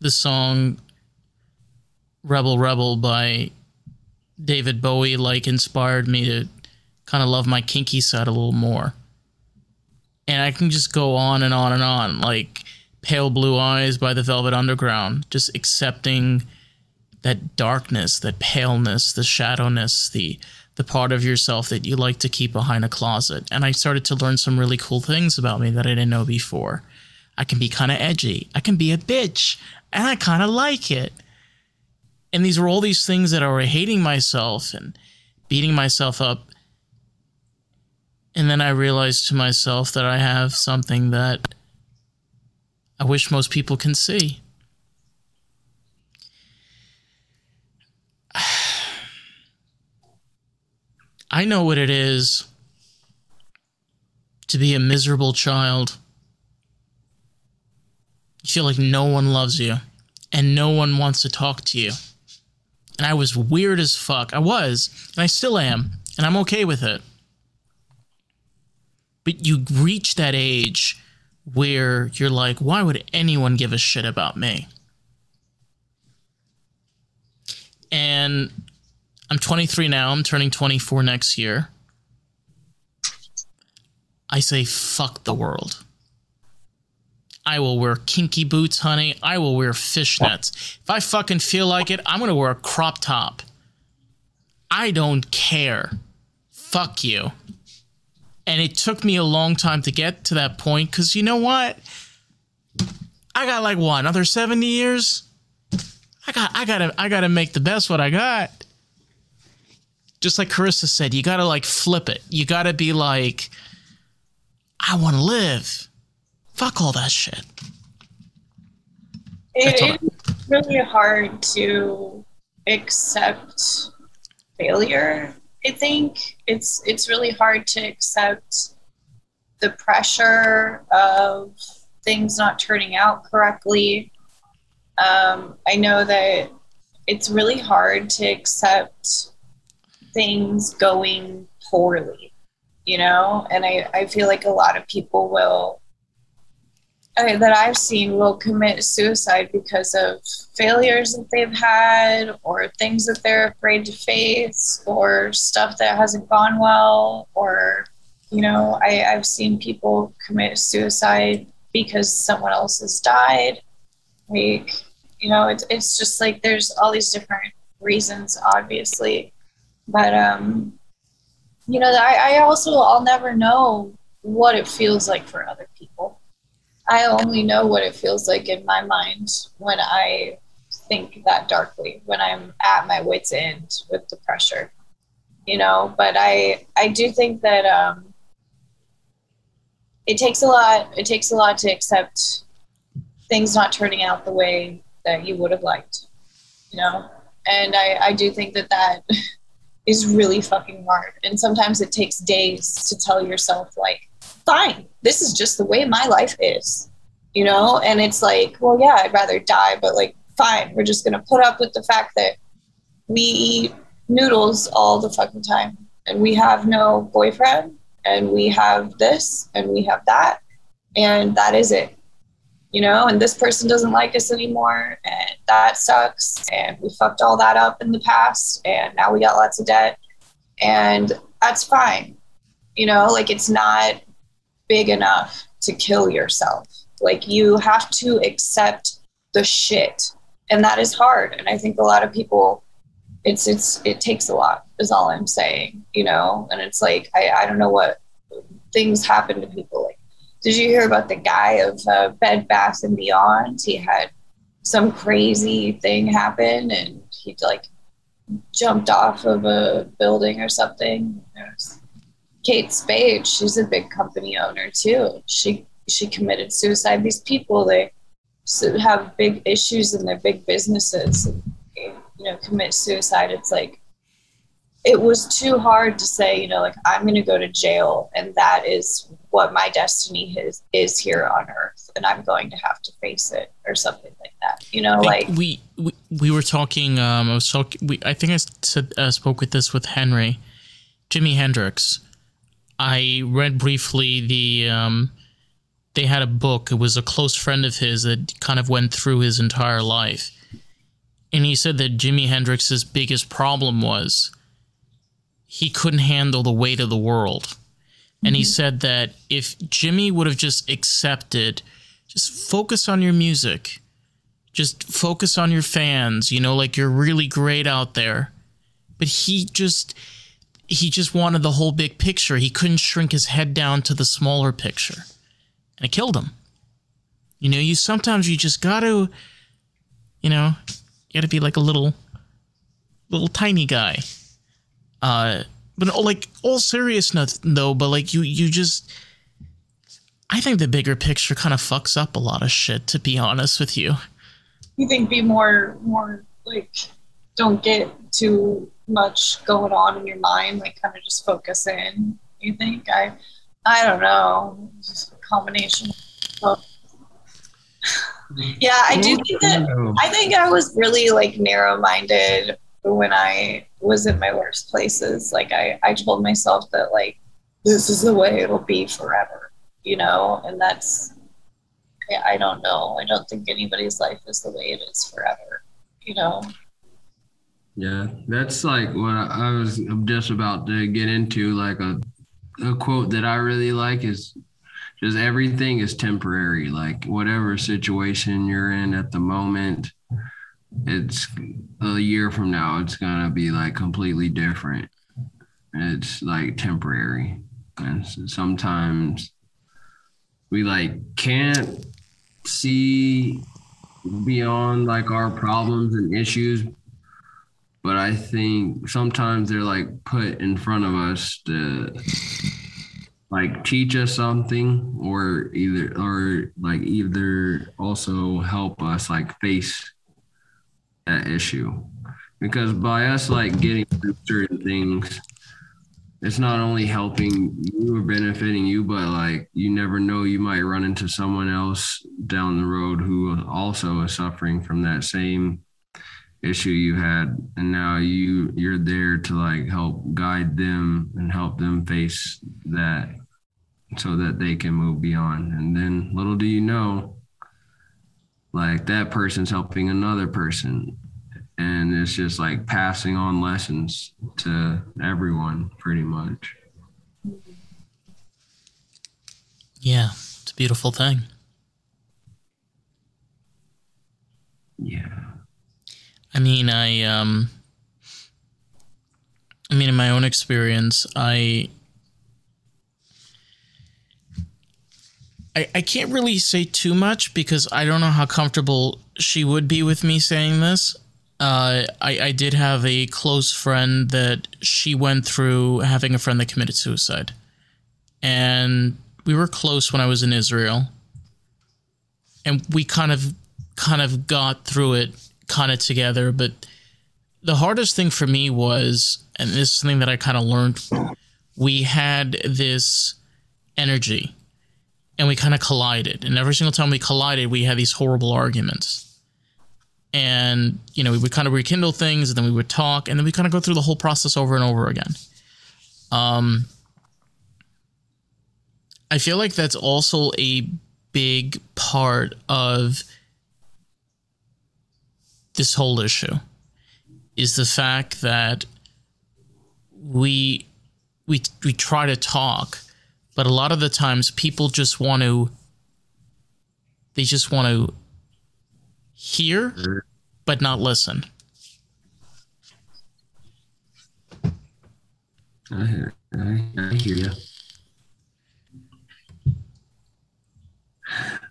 the song Rebel Rebel by David Bowie like inspired me to kind of love my kinky side a little more. And I can just go on and on and on, like Pale Blue Eyes by the Velvet Underground, just accepting that darkness, that paleness, the shadowness, the the part of yourself that you like to keep behind a closet. And I started to learn some really cool things about me that I didn't know before. I can be kind of edgy. I can be a bitch, and I kind of like it. And these were all these things that I were hating myself and beating myself up. And then I realized to myself that I have something that I wish most people can see. I know what it is to be a miserable child. You feel like no one loves you and no one wants to talk to you. And I was weird as fuck. I was, and I still am, and I'm okay with it. But you reach that age where you're like, why would anyone give a shit about me? And I'm 23 now. I'm turning 24 next year. I say, fuck the world. I will wear kinky boots, honey. I will wear fishnets. If I fucking feel like it, I'm going to wear a crop top. I don't care. Fuck you. And it took me a long time to get to that point because you know what? I got like what, another 70 years? I got I gotta I gotta make the best what I got just like Carissa said, you gotta like flip it. You gotta be like, I want to live. Fuck all that shit. It, it's really hard to accept failure. I think it's it's really hard to accept the pressure of things not turning out correctly. Um, I know that it's really hard to accept things going poorly, you know, and I, I feel like a lot of people will uh, that I've seen will commit suicide because of failures that they've had or things that they're afraid to face or stuff that hasn't gone well or you know I, I've seen people commit suicide because someone else has died. Like you know it's, it's just like there's all these different reasons obviously but um you know I, I also i'll never know what it feels like for other people. I only know what it feels like in my mind when i think that darkly when i'm at my wits end with the pressure you know? But i i do think that um it takes a lot it takes a lot to accept things not turning out the way that you would have liked you know? And i i do think that that is really fucking hard. And sometimes it takes days to tell yourself, like, fine, this is just the way my life is, you know? And it's like, well, yeah, I'd rather die, but like, fine, we're just gonna put up with the fact that we eat noodles all the fucking time and we have no boyfriend and we have this and we have that and that is it you know, and this person doesn't like us anymore, and that sucks, and we fucked all that up in the past, and now we got lots of debt, and that's fine, you know, like it's not big enough to kill yourself. Like you have to accept the shit. And that is hard. And I think a lot of people it's it's it takes a lot is all I'm saying, you know? And it's like I, I don't know what things happen to people like did you hear about the guy of uh, Bed Bath and Beyond? He had some crazy thing happen and he like jumped off of a building or something. Kate Spade, she's a big company owner too. She she committed suicide. These people they have big issues in their big businesses, you know, commit suicide. It's like it was too hard to say, you know, like I'm going to go to jail, and that is what my destiny is is here on Earth, and I'm going to have to face it, or something like that. You know, like we we, we were talking. Um, I was talking. We I think I said uh, spoke with this with Henry, Jimi Hendrix. I read briefly the. Um, they had a book. It was a close friend of his that kind of went through his entire life, and he said that Jimi Hendrix's biggest problem was he couldn't handle the weight of the world. And he said that if Jimi would have just accepted, just focus on your music, just focus on your fans, you know, like you're really great out there. But he just he just wanted the whole big picture. He couldn't shrink his head down to the smaller picture. And it killed him. You know, you sometimes you just gotta, you know, you gotta be like a little little tiny guy uh, but like all seriousness though, but like you you just I think the bigger picture kind of fucks up a lot of shit to be honest with you. You think be more more like don't get too much going on in your mind, like kind of just focus in. You think I I don't know, just a combination of yeah, I do think that I think I was really like narrow minded when I was in my worst places. Like I, I told myself that like this is the way it'll be forever, you know, and that's I don't know. I don't think anybody's life is the way it is forever, you know. Yeah, that's like what I was just about to get into. Like a a quote that I really like is just everything is temporary. Like whatever situation you're in at the moment, it's a year from now, it's gonna be like completely different. It's like temporary, and sometimes we like can't see beyond like our problems and issues but i think sometimes they're like put in front of us to like teach us something or either or like either also help us like face that issue. Because by us like getting certain things it's not only helping you or benefiting you but like you never know you might run into someone else down the road who also is suffering from that same issue you had. And now you you're there to like help guide them and help them face that so that they can move beyond. And then little do you know like that person's helping another person. And it's just like passing on lessons to everyone pretty much. Yeah it's a beautiful thing. Yeah. I mean i um i mean in my own experience i I, I can't really say too much because I don't know how comfortable she would be with me saying this. Uh, I, I did have a close friend that she went through having a friend that committed suicide. And we were close when I was in Israel. And we kind of kind of got through it kind of together. But the hardest thing for me was, and this is something that I kind of learned, we had this energy and we kind of collided. And every single time we collided, we had these horrible arguments. And, you know, we would kind of rekindle things and then we would talk and then we kind of go through the whole process over and over again. Um, I feel like that's also a big part of this whole issue is the fact that we we we try to talk but a lot of the times people just want to they just want to hear but not listen. I hear, I, I hear you.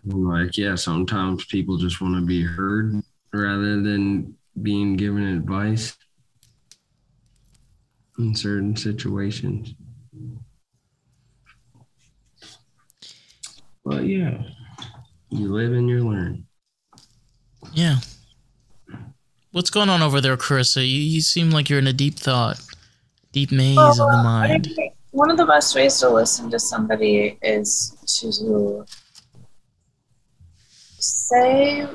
Like, yeah, sometimes people just want to be heard rather than being given advice in certain situations. But yeah, you live and you learn. Yeah. What's going on over there, Carissa? You, you seem like you're in a deep thought, deep maze Well, of the mind. think one of the best ways to listen to somebody is to say,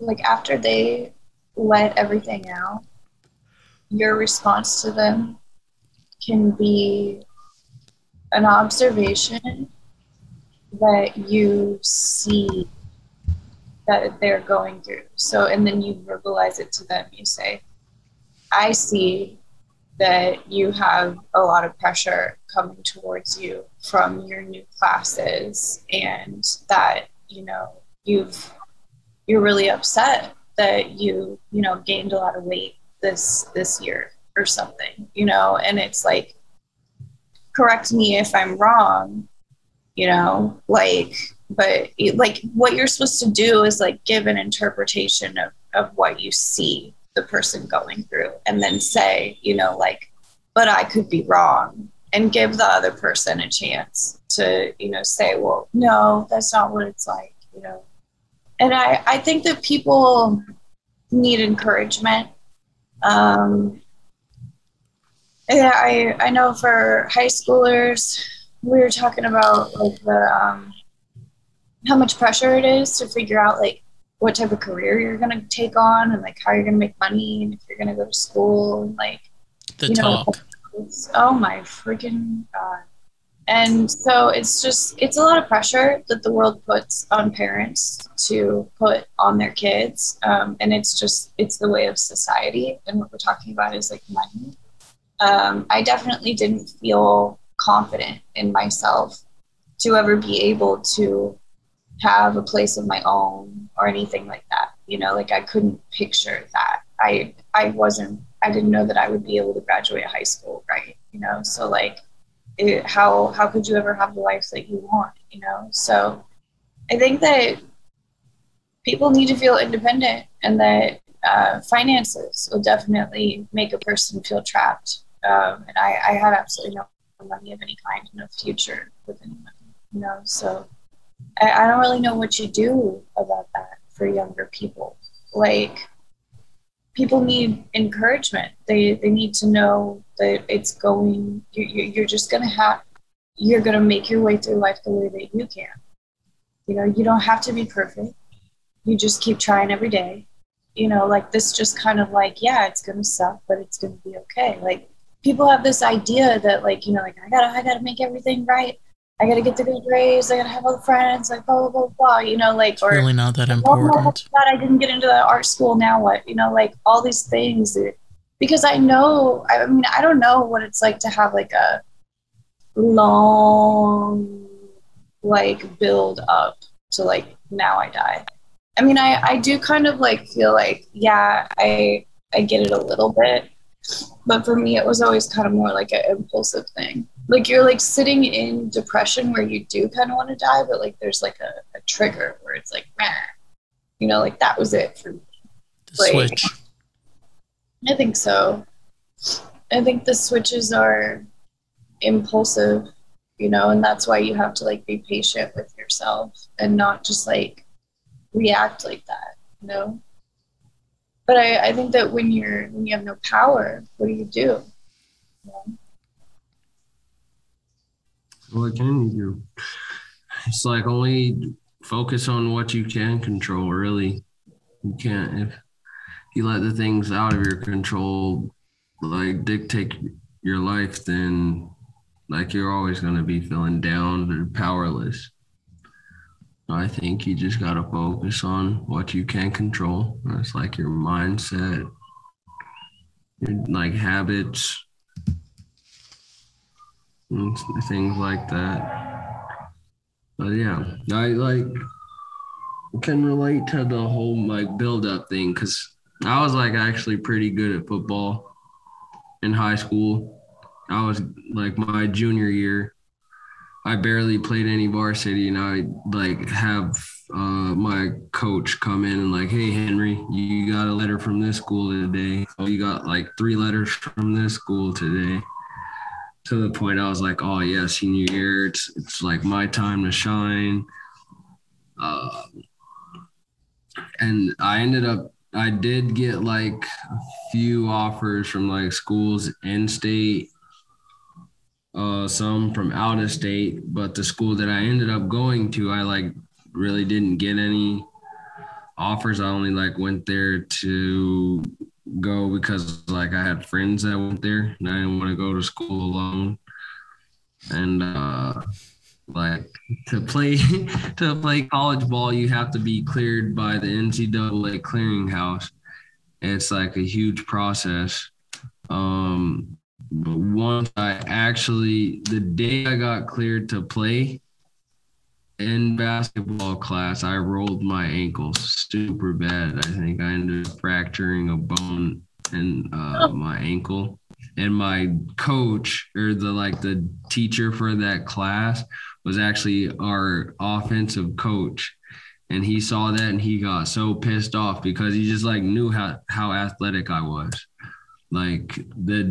like, after they let everything out, your response to them can be an observation that you see that they're going through. So, and then you verbalize it to them. You say, I see that you have a lot of pressure coming towards you from your new classes and that you know you've you're really upset that you you know gained a lot of weight this this year or something you know and it's like correct me if i'm wrong you know like but like what you're supposed to do is like give an interpretation of of what you see the person going through and then say you know like but i could be wrong and give the other person a chance to you know say well no that's not what it's like you know. And i i think that people need encouragement um yeah i i know for high schoolers we were talking about like the um how much pressure it is to figure out like what type of career you're going to take on and like how you're going to make money and if you're going to go to school and like The you talk. it's- oh my freaking god. And so it's just it's a lot of pressure that the world puts on parents to put on their kids um, and it's just it's the way of society. And what we're talking about is like money. Um, i definitely didn't feel confident in myself to ever be able to have a place of my own or anything like that. You know like i couldn't picture that. I i wasn't i didn't know that i would be able to graduate high school right? You know so like it, how how could you ever have the life that you want you know? So i think that people need to feel independent and that uh, finances will definitely make a person feel trapped. Um, and I, I had absolutely no money of any kind in no future with anyone, you know so I, I don't really know what you do about that for younger people. Like, people need encouragement. They they need to know that it's going. You, you you're just gonna have. You're gonna make your way through life the way that you can. You know, you don't have to be perfect. You just keep trying every day. You know, like this, just kind of like, yeah, it's gonna suck, but it's gonna be okay. Like people have this idea that, like, you know, like I gotta I gotta make everything right. I gotta get the good grades. I gotta have all the friends. Like blah blah blah blah. You know, like It's or really not that oh important. god, I didn't get into the art school. Now what? You know, like all these things. That, because I know. I mean, I don't know what it's like to have like a long, like build up to like now I die. I mean, I I do kind of like feel like yeah, I I get it a little bit, but for me, it was always kind of more like an impulsive thing. Like you're like sitting in depression where you do kind of want to die, but like there's like a, a trigger where it's like, Meh. you know, like that was it for me. The like- switch. I think so. I think the switches are impulsive, you know, and that's why you have to like be patient with yourself and not just like react like that, you know. But I, I think that when you're when you have no power, what do you do? You know? What can you do? It's like only focus on what you can control, really. You can't, if you let the things out of your control, like dictate your life, then like you're always going to be feeling down and powerless. I think you just got to focus on what you can control. It's like your mindset, your like habits, things like that. But yeah, I like can relate to the whole like build up thing because I was like actually pretty good at football in high school. I was like my junior year. I barely played any varsity, and I like have uh, my coach come in and like, hey Henry, you got a letter from this school today. Oh, you got like three letters from this school today. To the point I was like, oh yeah, senior year, it's it's like my time to shine. Uh, and I ended up I did get like a few offers from like schools in state, uh, some from out of state, but the school that I ended up going to, I like really didn't get any offers. I only like went there to go because like I had friends that went there and I didn't want to go to school alone. And uh like to play to play college ball, you have to be cleared by the NCAA clearinghouse. It's like a huge process. Um, but once I actually, the day I got cleared to play in basketball class, I rolled my ankle super bad. I think I ended up fracturing a bone in uh, my ankle. And my coach or the like the teacher for that class was actually our offensive coach and he saw that and he got so pissed off because he just like knew how how athletic I was. Like the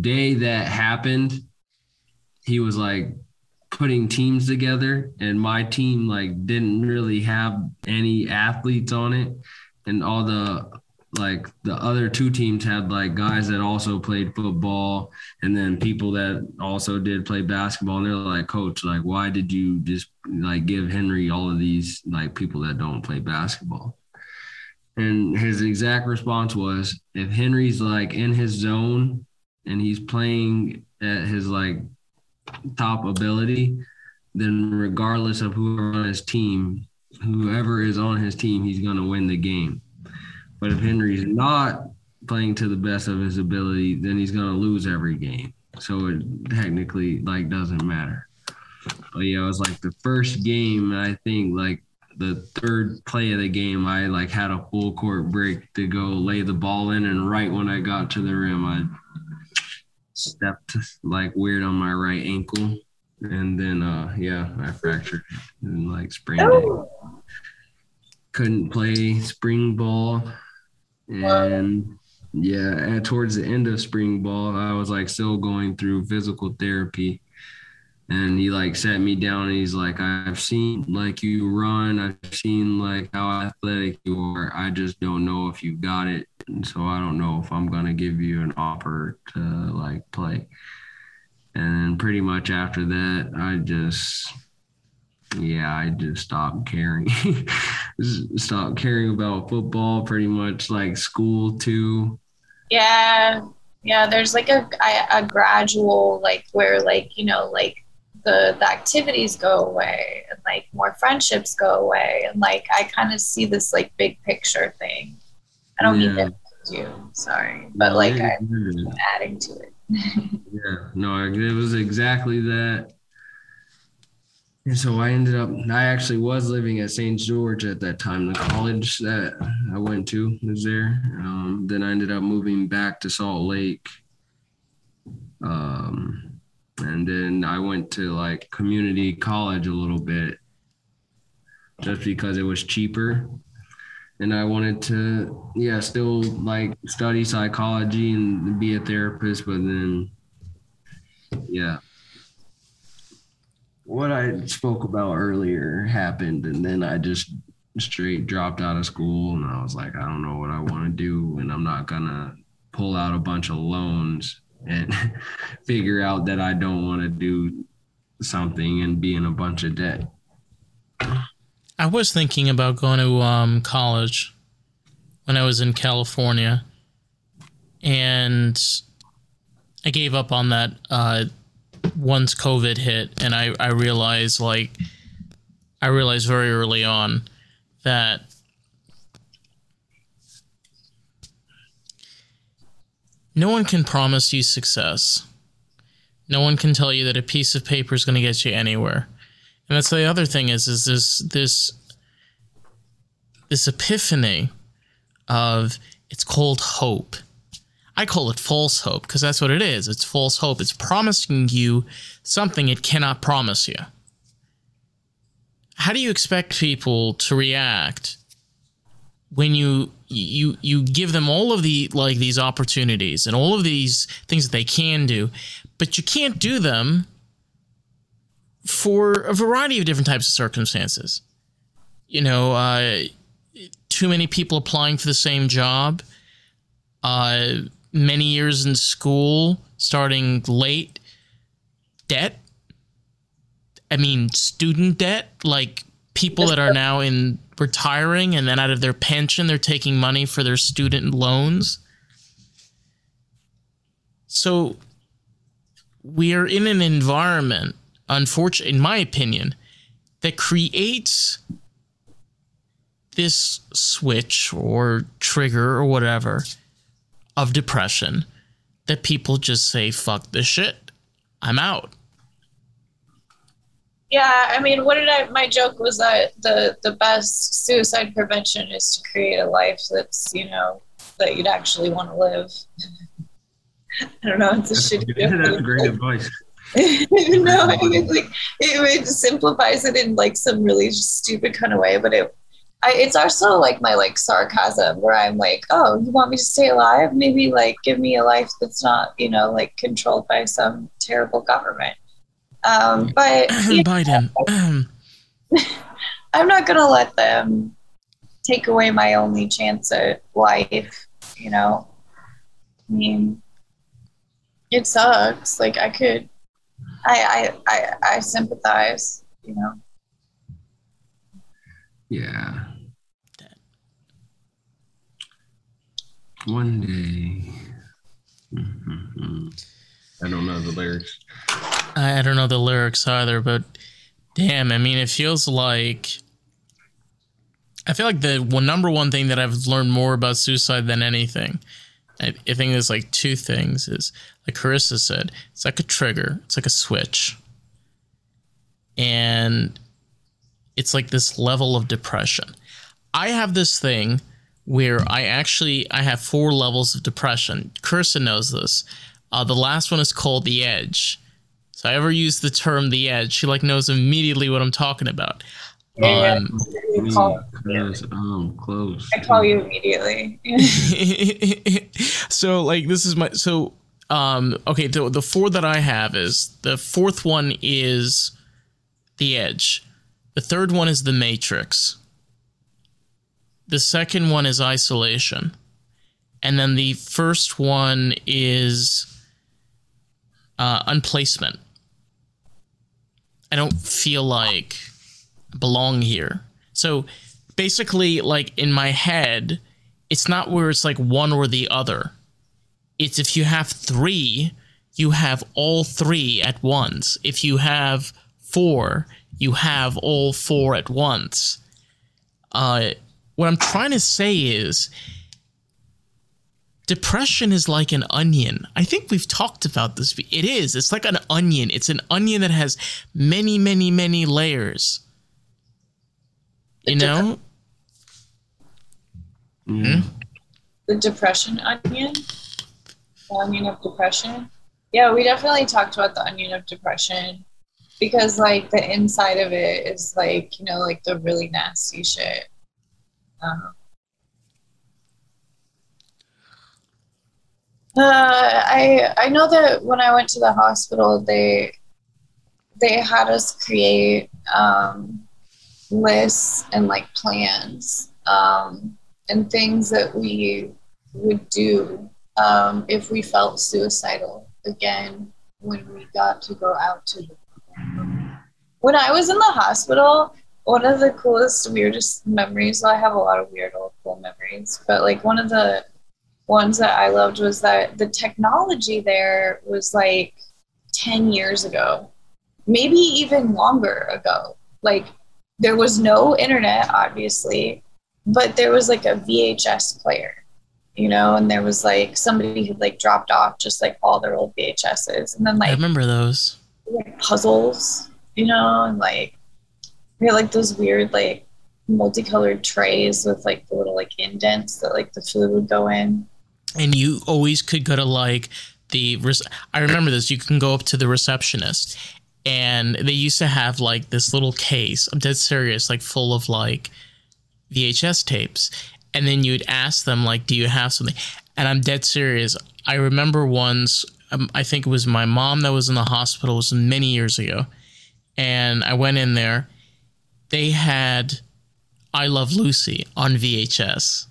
day that happened, he was like putting teams together and my team like didn't really have any athletes on it. And all the like the other two teams had like guys that also played football and then people that also did play basketball. And they're like coach like why did you just like give henry all of these like people that don't play basketball and his exact response was if henry's like in his zone and he's playing at his like top ability then regardless of whoever on his team whoever is on his team he's going to win the game but if Henry's not playing to the best of his ability, then he's going to lose every game. So it technically like doesn't matter. But yeah, it was like the first game, I think like the third play of the game, I like had a full court break to go lay the ball in, and right when I got to the rim, I stepped like weird on my right ankle, and then uh yeah, I fractured and like sprained it. Couldn't play spring ball and yeah, and towards the end of spring ball, I was like still going through physical therapy. And he like sat me down and he's like, I've seen like you run, I've seen like how athletic you are. I just don't know if you've got it. And so I don't know if I'm gonna give you an offer to like play. And pretty much after that, I just yeah, I just stopped caring. stopped caring about football, pretty much like school too. Yeah, yeah. There's like a a gradual like where like you know like the the activities go away and like more friendships go away and like I kind of see this like big picture thing. I don't yeah. mean to you, sorry, but like I'm adding to it. yeah, no, it was exactly that and so I ended up, I actually was living at St. George at that time. The college that I went to was there. Um, then I ended up moving back to Salt Lake. Um, and then I went to like community college a little bit just because it was cheaper. And I wanted to, yeah, still like study psychology and be a therapist, but then, yeah, what I spoke about earlier happened, and then I just straight dropped out of school, and I was like, I don't know what I want to do, and I'm not gonna pull out a bunch of loans and figure out that I don't want to do something and be in a bunch of debt. I was thinking about going to um, college when I was in California, and I gave up on that uh, once COVID hit, and I I realized like I realized very early on that no one can promise you success. No one can tell you that a piece of paper is going to get you anywhere. And that's the other thing is is this this this epiphany of it's called hope. I call it false hope because that's what it is. It's false hope. It's promising you something it cannot promise you. How do you expect people to react when you you you give them all of the like these opportunities and all of these things that they can do, but you can't do them for a variety of different types of circumstances. You know, uh, too many people applying for the same job, uh, many years in school, starting late, debt. I mean, student debt, like people that are now in retiring and then out of their pension, they're taking money for their student loans. So we are in an environment, unfortunately, in my opinion, that creates this switch or trigger or whatever of depression that people just say, fuck this shit. I'm out. Yeah, I mean, what did I? My joke was that the the best suicide prevention is to create a life that's you know that you'd actually want to live. I don't know. It's a shitty. Yeah, that's great advice. no, I mean, like it, it simplifies it in like some really stupid kind of way, but it I, it's also like my like sarcasm where I'm like, oh, you want me to stay alive? Maybe like give me a life that's not, you know, like controlled by some terrible government. Um, but Biden, I'm not gonna let them take away my only chance at life. You know, I mean, it sucks. Like I could, I, I, I, I sympathize. You know. Yeah. One day. Mm-hmm. I don't know the lyrics. I don't know the lyrics either, but damn, I mean, it feels like. I feel like the one, number one thing that I've learned more about suicide than anything, I, I think there's like two things is like Carissa said, it's like a trigger, it's like a switch. And it's like this level of depression. I have this thing where I actually I have four levels of depression. Carissa knows this. Uh, the last one is called the edge. So I ever use the term the edge, she like knows immediately what I'm talking about. Yeah, Um, you call- Close. Oh, close. I call you immediately. so like this is my so um okay the the four that I have is the fourth one is the edge. The third one is the matrix. The second one is isolation. And then the first one is uh, unplacement. I don't feel like I belong here. So basically, like in my head, it's not where it's like one or the other. It's if you have three, you have all three at once. If you have four, you have all four at once. Uh, what I'm trying to say is depression is like an onion. I think we've talked about this. It is. It's like an onion. It's an onion that has many, many, many layers. You know? Mm. the depression onion, the onion of depression. Yeah, we definitely talked about the onion of depression because, like, the inside of it is like you know, like the really nasty shit. Um, uh, I I know that when I went to the hospital, they they had us create um, lists and like plans um, and things that we would do um, if we felt suicidal again when we got to go out to the when I was in the hospital, one of the coolest, weirdest memories. Well, I have a lot of weird, old, cool memories, but like one of the ones that I loved was that the technology there was like 10 years ago, maybe even longer ago. Like there was no internet, obviously, but there was like a VHS player, you know, and there was like somebody who like dropped off just like all their old VHSs and then like, I remember those. like puzzles, you know, and like We had like those weird like multicolored trays with like the little like indents that like the food would go in. And you always could go to like the I remember this. You can go up to the receptionist, and they used to have like this little case. I'm dead serious, like full of like VHS tapes, and then you'd ask them like, "Do you have something?" And I'm dead serious. I remember once. Um, I think it was my mom that was in the hospital. It was many years ago, and I went in there. They had "I Love Lucy" on VHS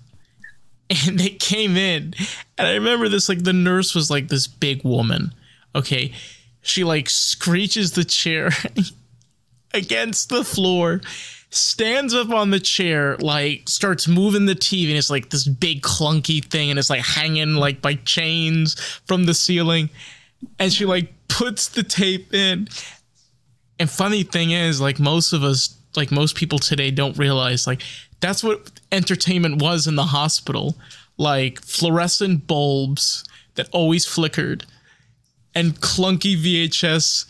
and they came in. And i remember this like the nurse was like this big woman okay? She like screeches the chair against the floor stands up on the chair like starts moving the tv and it's like this big clunky thing and it's like hanging like by chains from the ceiling. And she like puts the tape in. And funny thing is like most of us like most people today don't realize like that's what entertainment was in the hospital like fluorescent bulbs that always flickered and clunky vhs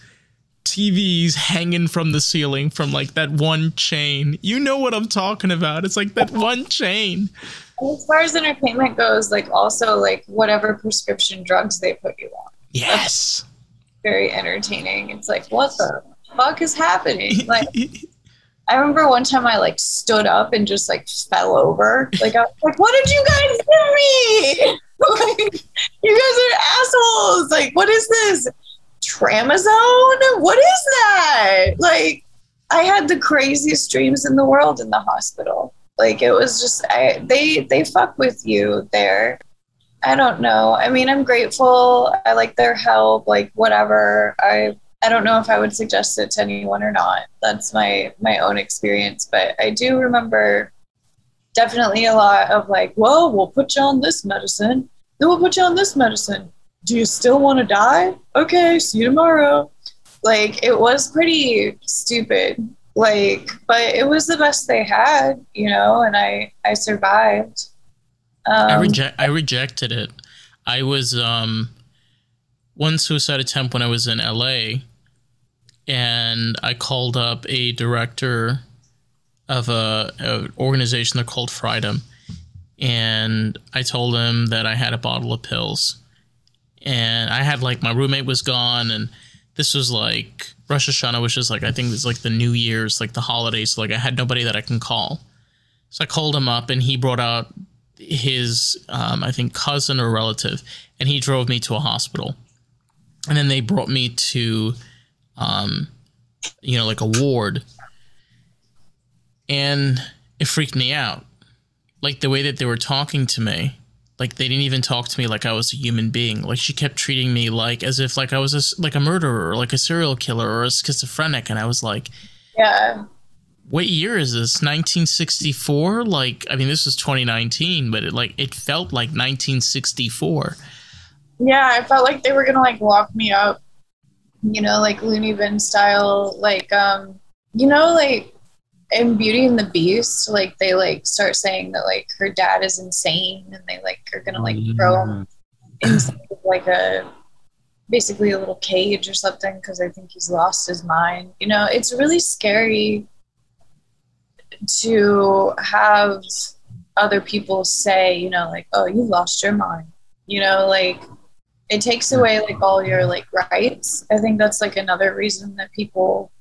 tvs hanging from the ceiling from like that one chain you know what i'm talking about it's like that one chain As far as entertainment goes, like also like whatever prescription drugs they put you on. yes Very entertaining. It's like, what the fuck is happening? Like I remember one time I like stood up and just like fell over. Like I was like, what did you guys give me? like, you guys are assholes. Like, what is this? Tramazone? What is that? Like, I had the craziest dreams in the world in the hospital. Like it was just I they they fuck with you there. I don't know. I mean, I'm grateful. I like their help, like whatever. I I don't know if I would suggest it to anyone or not. That's my my own experience, but I do remember definitely a lot of like, well, we'll put you on this medicine, then we'll put you on this medicine. Do you still want to die? Okay, see you tomorrow. Like it was pretty stupid. Like, but it was the best they had, you know, and I I survived. Um, I reject. I rejected it. I was um, one suicide attempt when I was in LA, and I called up a director of a, a organization they're called Freedom, and I told him that I had a bottle of pills, and I had like my roommate was gone, and this was like Rosh Hashanah, which is like I think it's like the New Year's, like the holidays. So like I had nobody that I can call, so I called him up, and he brought out his um, I think cousin or relative, and he drove me to a hospital, and then they brought me to, um, you know, like a ward, and it freaked me out, like the way that they were talking to me. Like they didn't even talk to me like I was a human being. Like she kept treating me like as if like I was a, like a murderer or like a serial killer or a schizophrenic, and I was like, yeah. what year is this 1964 like i mean this was 2019 but it like it felt like 1964 Yeah, I felt like they were gonna like lock me up, you know, like Looney Bin style, like um, you know, like in Beauty and the Beast, like they like start saying that like her dad is insane, and they like are gonna like throw him inside of, like a basically a little cage or something because I think he's lost his mind. You know, it's really scary to have other people say, you know, like, oh, you lost your mind. You know, like it takes away like all your like rights. I think that's like another reason that people,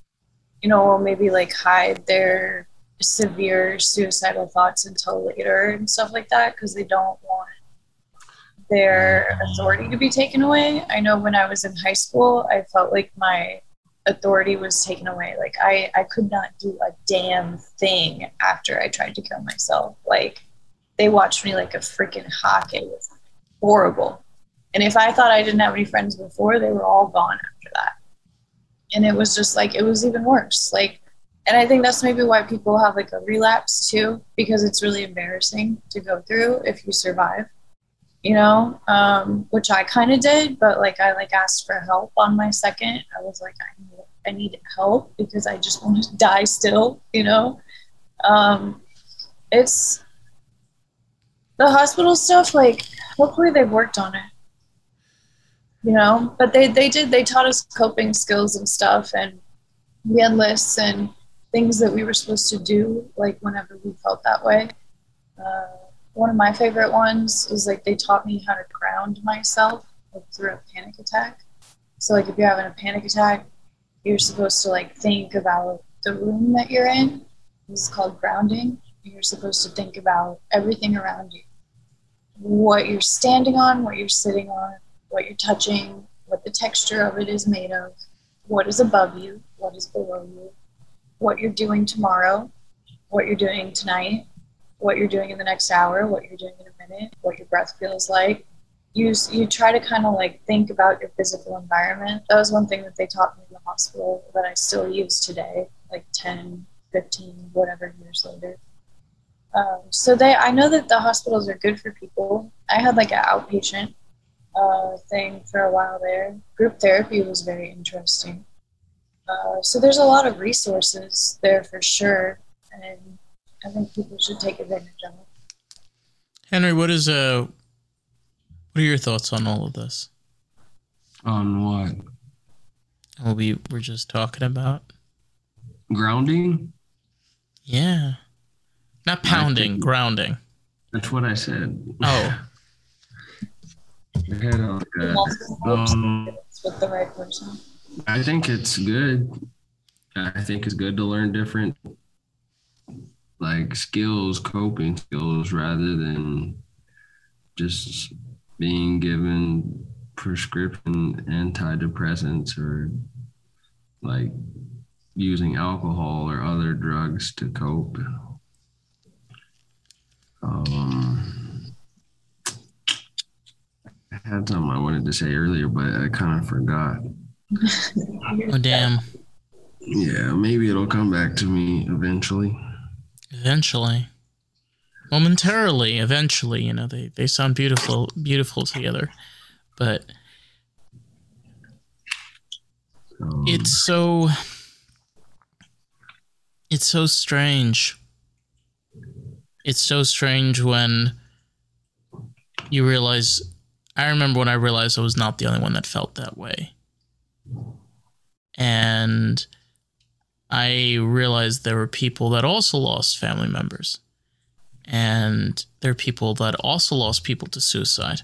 you know, will maybe like hide their severe suicidal thoughts until later and stuff like that because they don't want their mm-hmm. authority to be taken away. I know when I was in high school, I felt like my authority was taken away. Like I, I could not do a damn thing after I tried to kill myself. Like they watched me like a freaking hawk. It was horrible. And if I thought I didn't have any friends before, they were all gone after that. And it was just like it was even worse. Like and I think that's maybe why people have like a relapse too, because it's really embarrassing to go through if you survive you know, um, which I kind of did, but like I like asked for help on my second. I was like, I need, I need help because I just want to die still, you know. Um, it's the hospital stuff. Like, hopefully they've worked on it, you know. But they they did. They taught us coping skills and stuff, and we had lists and things that we were supposed to do, like whenever we felt that way. Uh, one of my favorite ones is like they taught me how to ground myself like, through a panic attack. So like if you're having a panic attack, you're supposed to like think about the room that you're in. This is called grounding. You're supposed to think about everything around you. What you're standing on, what you're sitting on, what you're touching, what the texture of it is made of, what is above you, what is below you, what you're doing tomorrow, what you're doing tonight, what you're doing in the next hour, what you're doing in a minute, what your breath feels like. You, you try to kind of like think about your physical environment. That was one thing that they taught me in the hospital that I still use today, like 10, 15, whatever years later. Um, so they, I know that the hospitals are good for people. I had like an outpatient uh, thing for a while there. Group therapy was very interesting. Uh, so there's a lot of resources there for sure, and I think people should take advantage of it. Henry, what is uh, what are your thoughts on all of this? On what? What we were just talking about? Grounding? Yeah, not pounding, grounding. That's what I said. Oh, Um, with the right person. I think it's good. I think it's good to learn different like skills, coping skills, rather than just being given prescription antidepressants or like using alcohol or other drugs to cope. Um, I had something I wanted to say earlier, but I kind of forgot. oh damn! Yeah, maybe it'll come back to me eventually. Eventually, momentarily, eventually, you know, they they sound beautiful, beautiful together, but Um, it's so it's so strange it's so strange when you realize i remember when i realized i was not the only one that felt that way. And i realized there were people that also lost family members. And there are people that also lost people to suicide.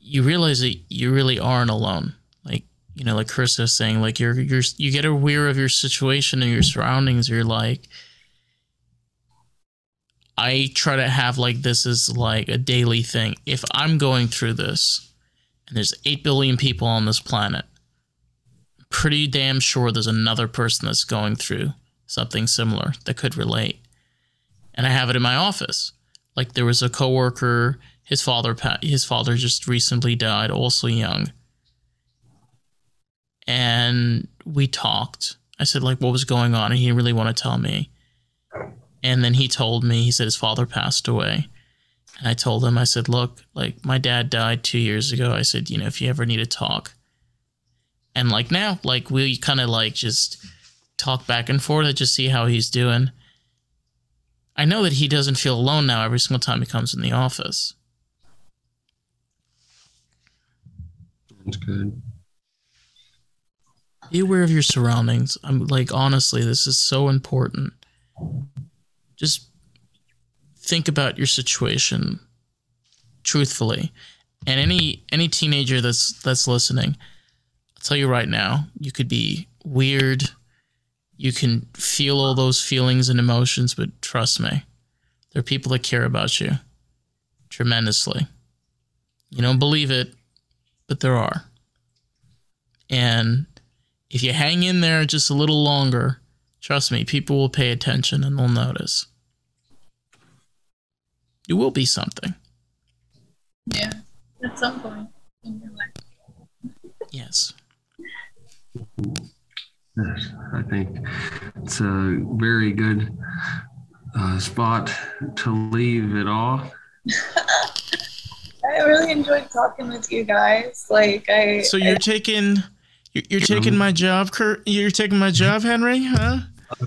You realize that you really aren't alone. Like you know like chris was saying like you're you're you get aware of your situation and your surroundings. You're like i try to have like this is like a daily thing. If i'm going through this and there's 8 billion people on this planet I'm pretty damn sure there's another person that's going through something similar that could relate. And i have it in my office. Like there was a coworker his father his father just recently died also young. And we talked. I said like what was going on? And he didn't really want to tell me. And then he told me he said his father passed away. And I told him I said, "Look, like my dad died 2 years ago. I said, you know, if you ever need to talk." And like now, like we kind of like just talk back and forth and just see how he's doing. I know that he doesn't feel alone now every single time he comes in the office. That's good. be aware of your surroundings. I'm like honestly, this is so important. Just think about your situation truthfully. And any any teenager that's that's listening, I'll tell you right now, you could be weird. You can feel all those feelings and emotions, but trust me, there are people that care about you tremendously. You don't believe it, but there are. And if you hang in there just a little longer, trust me, people will pay attention and they'll notice. You will be something. Yeah, at some point in your life. Yes. Yes, I think it's a very good uh, spot to leave it off. I really enjoyed talking with you guys. Like I So you're taking you're, you're taking my job, Kurt. You're taking my job, Henry, huh?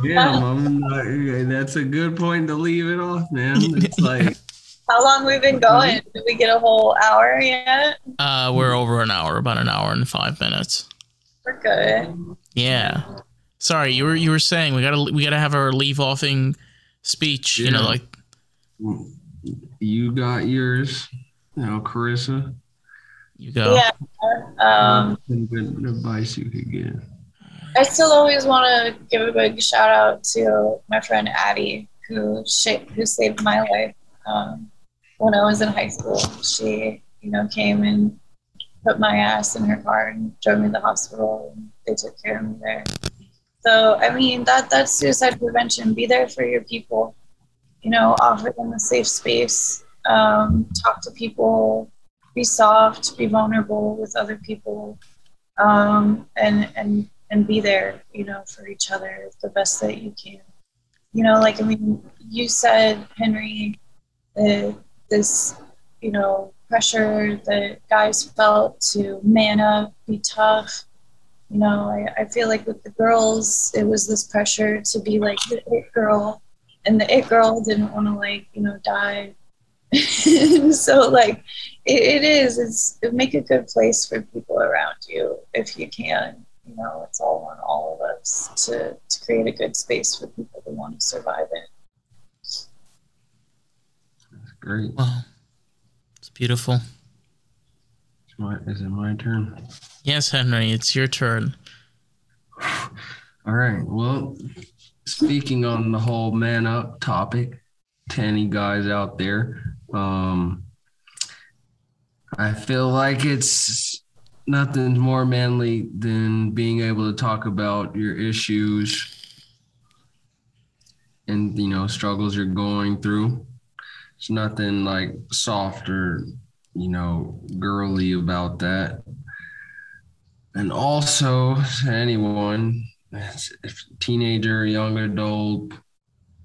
Yeah, Mom, uh, that's a good point to leave it off, man. It's like how long we've been going? Did we get a whole hour yet? Uh, we're over an hour, about an hour and five minutes. We're good. Yeah. Sorry, you were you were saying we gotta we gotta have our leave offing speech. You know, like You got yours, you know, Carissa. You go. Yeah. Um, Some good advice you could give. I still always want to give a big shout out to my friend Addie, who sh- who saved my life um, when I was in high school. She, you know, came and put my ass in her car and drove me to the hospital, and they took care of me there. So, I mean, that that's suicide prevention. Be there for your people. You know, offer them a safe space. Um, talk to people. Be soft. Be vulnerable with other people. Um, and and and be there, you know, for each other the best that you can. You know, like I mean, you said, Henry, that this, you know, pressure that guys felt to man up, be tough. You know, I, I feel like with the girls, it was this pressure to be like the it girl, and the it girl didn't want to like, you know, die. so like, it, it is. It's make a good place for people around you if you can you know, it's all on all of us to, to create a good space for people to want to survive in. That's great. Well, it's beautiful. It's my, is it my turn? Yes, Henry, it's your turn. All right. Well, speaking on the whole man up topic, to any guys out there, um, I feel like it's nothing more manly than being able to talk about your issues and you know struggles you're going through. It's nothing like soft or you know girly about that. And also to anyone, if teenager, young adult,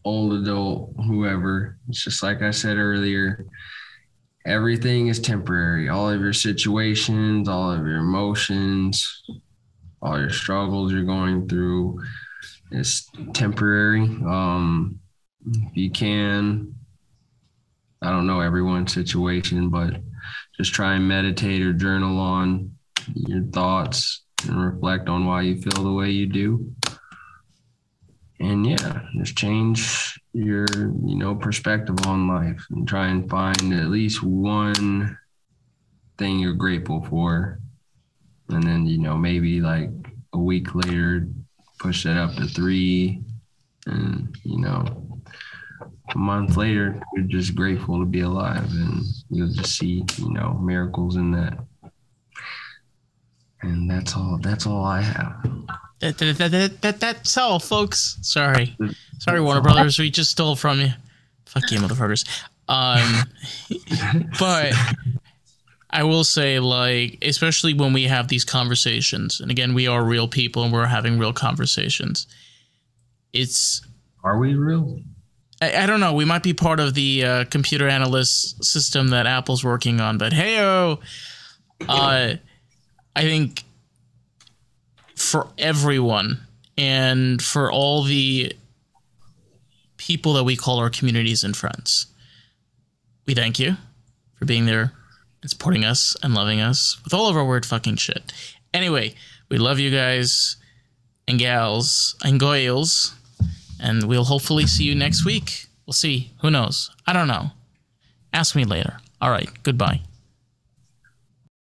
old adult, whoever, it's just like I said earlier, everything is temporary. All of your situations, all of your emotions, all your struggles you're going through is temporary. Um, if you can, I don't know everyone's situation, but just try and meditate or journal on your thoughts and reflect on why you feel the way you do. And yeah, just change your, you know, perspective on life and try and find at least one thing you're grateful for. And then, you know, maybe like a week later, push that up to three. And, you know, a month later, you're just grateful to be alive and you'll just see, you know, miracles in that. And that's all that's all I have. That, that, that, that, that, that's all, folks. Sorry. Sorry, Warner Brothers. We just stole from you. Fuck you, motherfuckers. Um, but I will say, like, especially when we have these conversations, and again, we are real people and we're having real conversations. It's Are we real? I, I don't know. We might be part of the uh, computer analyst system that Apple's working on, but hey, oh. uh, I think for everyone and for all the people that we call our communities and friends, we thank you for being there and supporting us and loving us with all of our weird fucking shit. Anyway, we love you guys and gals and goyles and we'll hopefully see you next week. We'll see. Who knows? I don't know. Ask me later. All right. Goodbye.